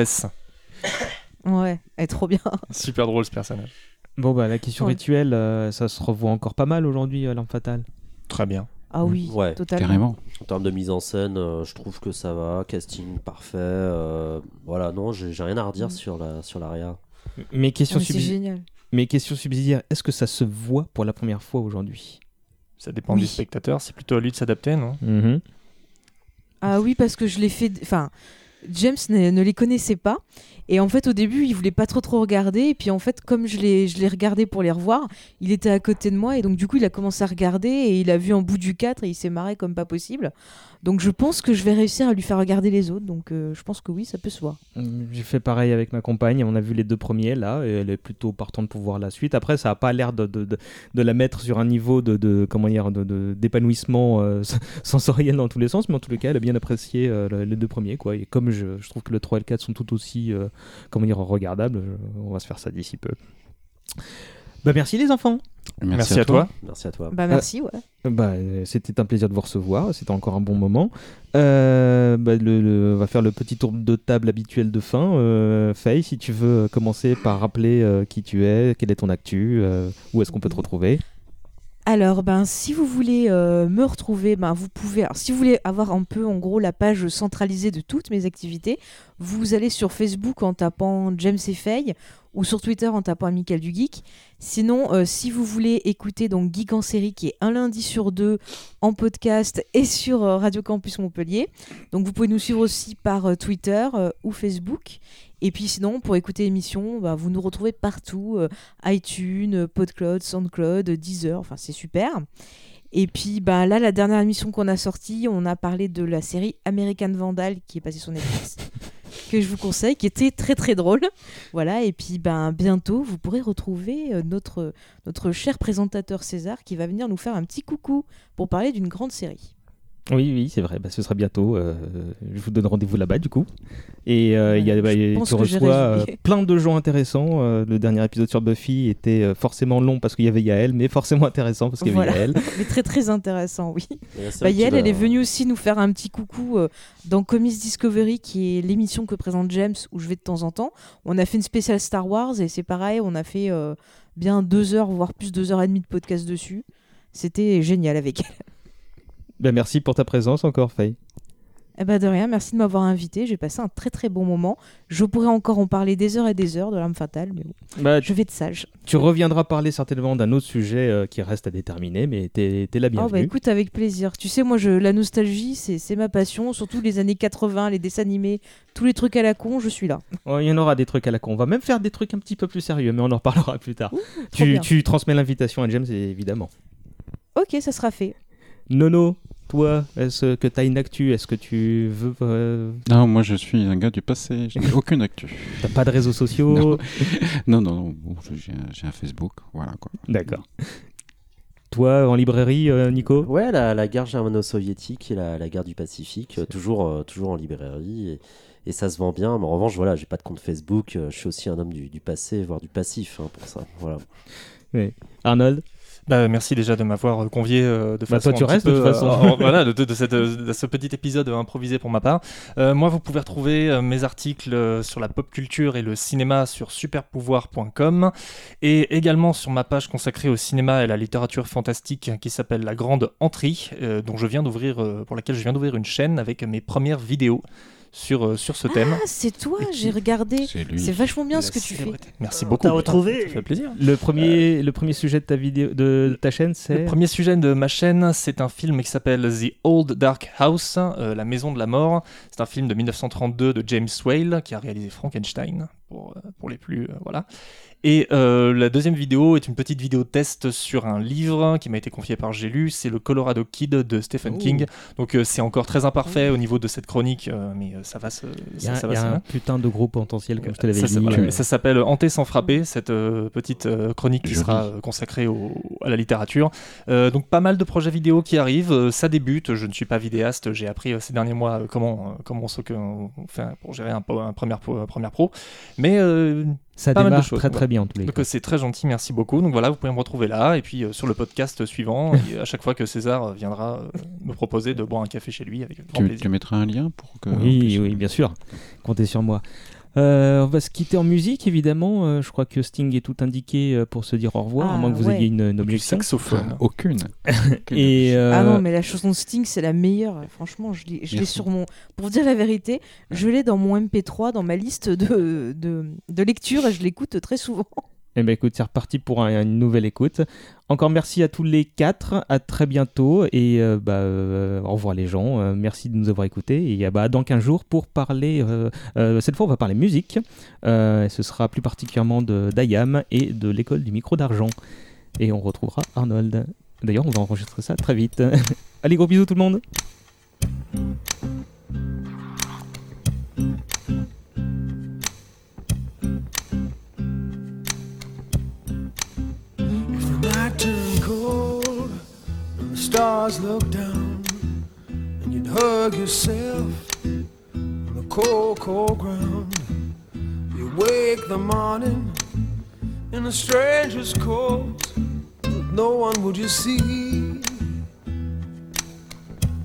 ouais elle est trop bien Super drôle ce personnage. Bon bah la question Ouais. rituelle, euh, ça se revoit encore pas mal aujourd'hui, euh, L'arme fatale. Très bien. ah oui Ouais, totalement Carrément. En termes de mise en scène, euh, je trouve que ça va. Casting parfait. euh, voilà, non, j'ai rien à redire Mm. sur la sur l'aria. Mais question, Ah, mais c'est subsi- génial mais question subsidiaire, est-ce que ça se voit pour la première fois aujourd'hui? Ça dépend Oui. du spectateur, c'est plutôt à lui de s'adapter, non? Mhm. Ah oui, parce que je l'ai fait. Enfin, James ne, les connaissait pas. Et en fait, au début, il voulait pas trop trop regarder. Et puis en fait, comme je l'ai, je regardé pour les revoir, il était à côté de moi. Et donc, du coup, il a commencé à regarder. Et il a vu en bout du 4 et il s'est marré comme pas possible. Donc, je pense que je vais réussir à lui faire regarder les autres. Donc, euh, je pense que oui, ça peut se voir. Mm, J'ai fait pareil avec ma compagne, on a vu les deux premiers là, et elle est plutôt partante pour voir la suite. Après, ça a pas l'air de, de, de, de la mettre sur un niveau de, de comment dire, d'épanouissement euh, sensoriel dans tous les sens, mais en tous les cas, elle a bien apprécié euh, le- les deux premiers. Quoi. Et comme je, je trouve que le 3 et le 4 sont tout aussi euh, comment dire, regardables, on va se faire ça d'ici peu. Bah, merci les enfants. Merci, à toi. Merci à toi. Bah, merci, ouais. Bah, euh, c'était un plaisir de vous recevoir, c'était encore un bon moment. Euh, bah, le, le- on va faire le petit tour de table habituel de fin. Euh, Faye, si tu veux commencer par rappeler euh, qui tu es, quelle est ton actu, euh, où est-ce qu'on peut te retrouver? Alors, ben, si vous voulez euh, me retrouver, ben, vous pouvez. Si vous voulez avoir un peu, en gros, la page centralisée de toutes mes activités, vous allez sur Facebook en tapant James et Faye ou sur Twitter en tapant Amical du Geek. Sinon, euh, si vous voulez écouter donc Geek en série, qui est un lundi sur deux en podcast et sur euh, Radio Campus Montpellier, donc vous pouvez nous suivre aussi par Twitter ou Facebook. Et puis sinon, pour écouter l'émission, bah, vous nous retrouvez partout, euh, iTunes, euh, PodCloud, SoundCloud, euh, Deezer, enfin c'est super. Et puis bah, là, la dernière émission qu'on a sortie, on a parlé de la série American Vandal qui est passée sur Netflix, que je vous conseille, qui était très très drôle. Voilà, et puis ben, bientôt, vous pourrez retrouver notre, notre cher présentateur César qui va venir nous faire un petit coucou pour parler d'une grande série. Oui, oui, c'est vrai, bah, ce sera bientôt. euh, je vous donne rendez-vous là-bas du coup. Et euh, il y a, bah, tu reçois euh, plein de gens intéressants. euh, le dernier épisode sur Buffy était euh, forcément long parce qu'il y avait Yael, mais forcément intéressant parce qu'il y avait Voilà. Yael. Mais très très intéressant, oui. Bah, Yael, elle est venue aussi nous faire un petit coucou euh, dans Comics Discovery, qui est l'émission que présente James, où je vais de temps en temps. On a fait une spéciale Star Wars, et c'est pareil, on a fait euh, bien deux heures, voire plus deux heures et demie de podcast dessus. C'était génial avec elle. Bah, merci pour ta présence encore, Faye. Eh ben de rien, merci de m'avoir invité. J'ai passé un très très bon moment. Je pourrais encore en parler des heures et des heures de l'âme fatale, mais bon, Bah, je vais être sage. Tu reviendras parler certainement d'un autre sujet euh, qui reste à déterminer, mais t'es t'es la Oh bah bienvenue. écoute, avec plaisir. Tu sais, moi, je, la nostalgie, c'est c'est ma passion. Surtout les années 80, les dessins animés, tous les trucs à la con, je suis là. Oh, Il y en aura des trucs à la con. On va même faire des trucs un petit peu plus sérieux, mais on en reparlera plus tard. tu, tu transmets l'invitation à James, évidemment. Ok, ça sera fait. Nono, toi, est-ce que tu as une actu? Est-ce que tu veux. euh, Non, moi je suis un gars du passé, je n'ai aucune actu. T'as pas de réseaux sociaux? Non. Non, non, non, bon, je- j'ai un, j'ai un Facebook, voilà quoi. D'accord. Toi, en librairie, euh, Nico? Ouais, la, la guerre germano-soviétique et la, la guerre du Pacifique, euh, toujours, euh, toujours en librairie. Et, et ça se vend bien. Mais en revanche, voilà, j'ai pas de compte Facebook. je suis aussi un homme du, du passé, voire du passif hein, pour ça. Voilà. Oui. Arnold? Bah, merci déjà de m'avoir convié euh, de Bah, façon toi, tu restes, de toute façon. euh, en- voilà, de, de cette, de ce petit épisode improvisé pour ma part. Euh, moi, vous pouvez retrouver euh, mes articles euh, sur la pop culture et le cinéma sur superpouvoir.com et également sur ma page consacrée au cinéma et à la littérature fantastique qui s'appelle La Grande Entrée, euh, dont je viens d'ouvrir, euh, pour laquelle je viens d'ouvrir une chaîne avec mes premières vidéos sur, euh, sur ce thème. Ah, c'est toi, j'ai regardé. C'est lui. C'est vachement bien La ce que tu fais. Merci beaucoup. t'a retrouvé. Ça fait plaisir. Le premier, le premier sujet de ta vidéo, de ta chaîne, c'est Le premier sujet de ma chaîne, c'est un film qui s'appelle The Old Dark House, euh, La Maison de la Mort. C'est un film de 1932 de James Whale qui a réalisé Frankenstein, pour, euh, pour les plus... euh, voilà. Et euh, la deuxième vidéo est une petite vidéo test sur un livre qui m'a été confié par J'ai lu, c'est le Colorado Kid de Stephen Oh. King. Donc euh, c'est encore très imparfait au niveau de cette chronique, euh, mais ça va se... Il y a, ça, ça il y va a se- un putain de gros potentiel, comme je te l'avais dit. ça- voilà, ça s'appelle Hanté sans frapper, cette euh, petite euh, chronique qui sera euh, consacrée au- à la littérature. Euh, donc pas mal de projets vidéo qui arrivent, euh, ça débute, je ne suis pas vidéaste, j'ai appris euh, ces derniers mois euh, comment, euh, comment on, s'occupe- on fait pour gérer un, un première, pro, un première pro. Mais euh, ça pas mal de démarre choses, très très bien en tous les donc cas. euh, c'est très gentil, merci beaucoup. Donc voilà, vous pouvez me retrouver là, et puis euh, sur le podcast suivant, et à chaque fois que César viendra euh, me proposer de boire un café chez lui, avec grand Tu, plaisir. tu mettras un lien pour que. Oui, puisse- oui, bien sûr. Comptez sur moi. Euh, on va se quitter en musique, évidemment. Euh, je crois que Sting est tout indiqué euh, pour se dire au revoir, à Ah, moins que vous ouais. ayez une, une Du objection. saxophone. Enfin, aucune. Et euh, Ah non, mais la chanson de Sting, c'est la meilleure. Franchement, je l'ai je l'ai Merci. sur mon. Pour vous dire la vérité, je l'ai dans mon MP3, dans ma liste de, de, de lecture et je l'écoute très souvent. Eh ben, écoute, c'est reparti pour un- une nouvelle écoute. Encore merci à tous les quatre. À très bientôt. Et euh, bah, euh, au revoir les gens. Euh, merci de nous avoir écoutés. Et bah, dans 15 jours pour parler. cette fois, on va parler musique. Ce sera plus particulièrement d'Ayam et de l'école du micro d'argent. Et on retrouvera Arnold. D'ailleurs, on va enregistrer ça très vite. Allez, gros bisous tout le monde. Turned cold and the stars look down, and you'd hug yourself on the cold, cold ground, you wake the morning in a stranger's coat, but no one would you see.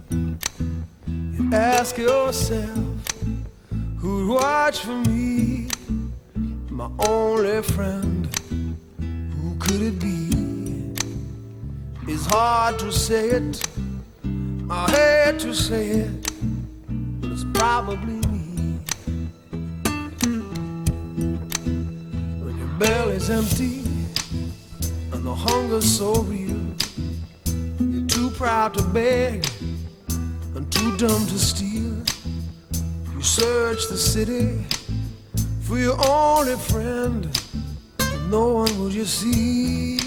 You ask yourself, who'd watch for me, my only friend? Who could it be? Hard to say it. I hate to say it, but it's probably me. When your belly's empty and the hunger's so real, you're too proud to beg and too dumb to steal. You search the city for your only friend no one will you see.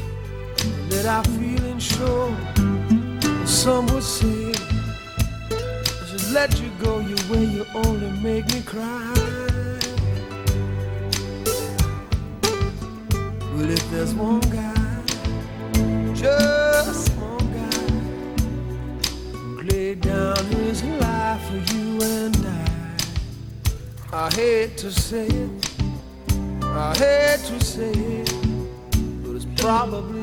let our feelings show. Some would say, I should let you go your way, you only make me cry. But if there's one guy, just one guy, laid down his life for you and I, I hate to say it, I hate to say it, but it's probably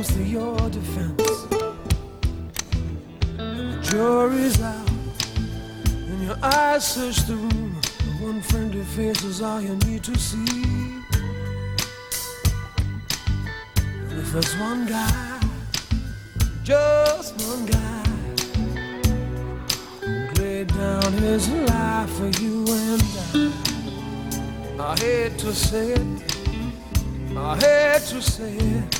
comes to your defense. The jury's out, and your eyes search the room. The one friendly face is all you need to see. And if there's one guy, just one guy, laid down his life for you and I. I hate to say it, I hate to say it,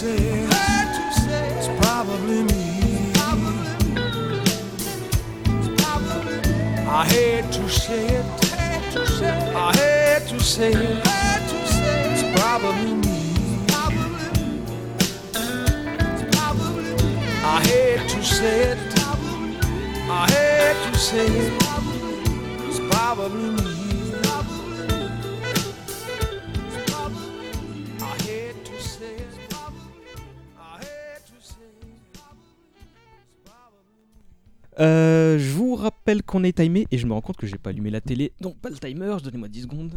say, say. It's probably me. I hate to say it. Hate to say it. I hate to say it. It's probably me. Probably me. It's probably me. I hate to say it. I hate to say it. It's probably me. Euh, je vous rappelle qu'on est timé et je me rends compte que j'ai pas allumé la télé. Donc pas le timer, donnez-moi 10 secondes. De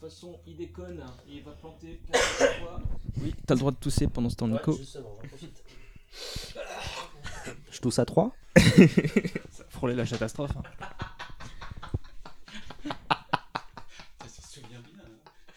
toute façon, il déconne, il va planter 15 fois. Oui, t'as le droit de tousser pendant ce temps, Nico. Je tousse à 3 Frôler la catastrophe. hein.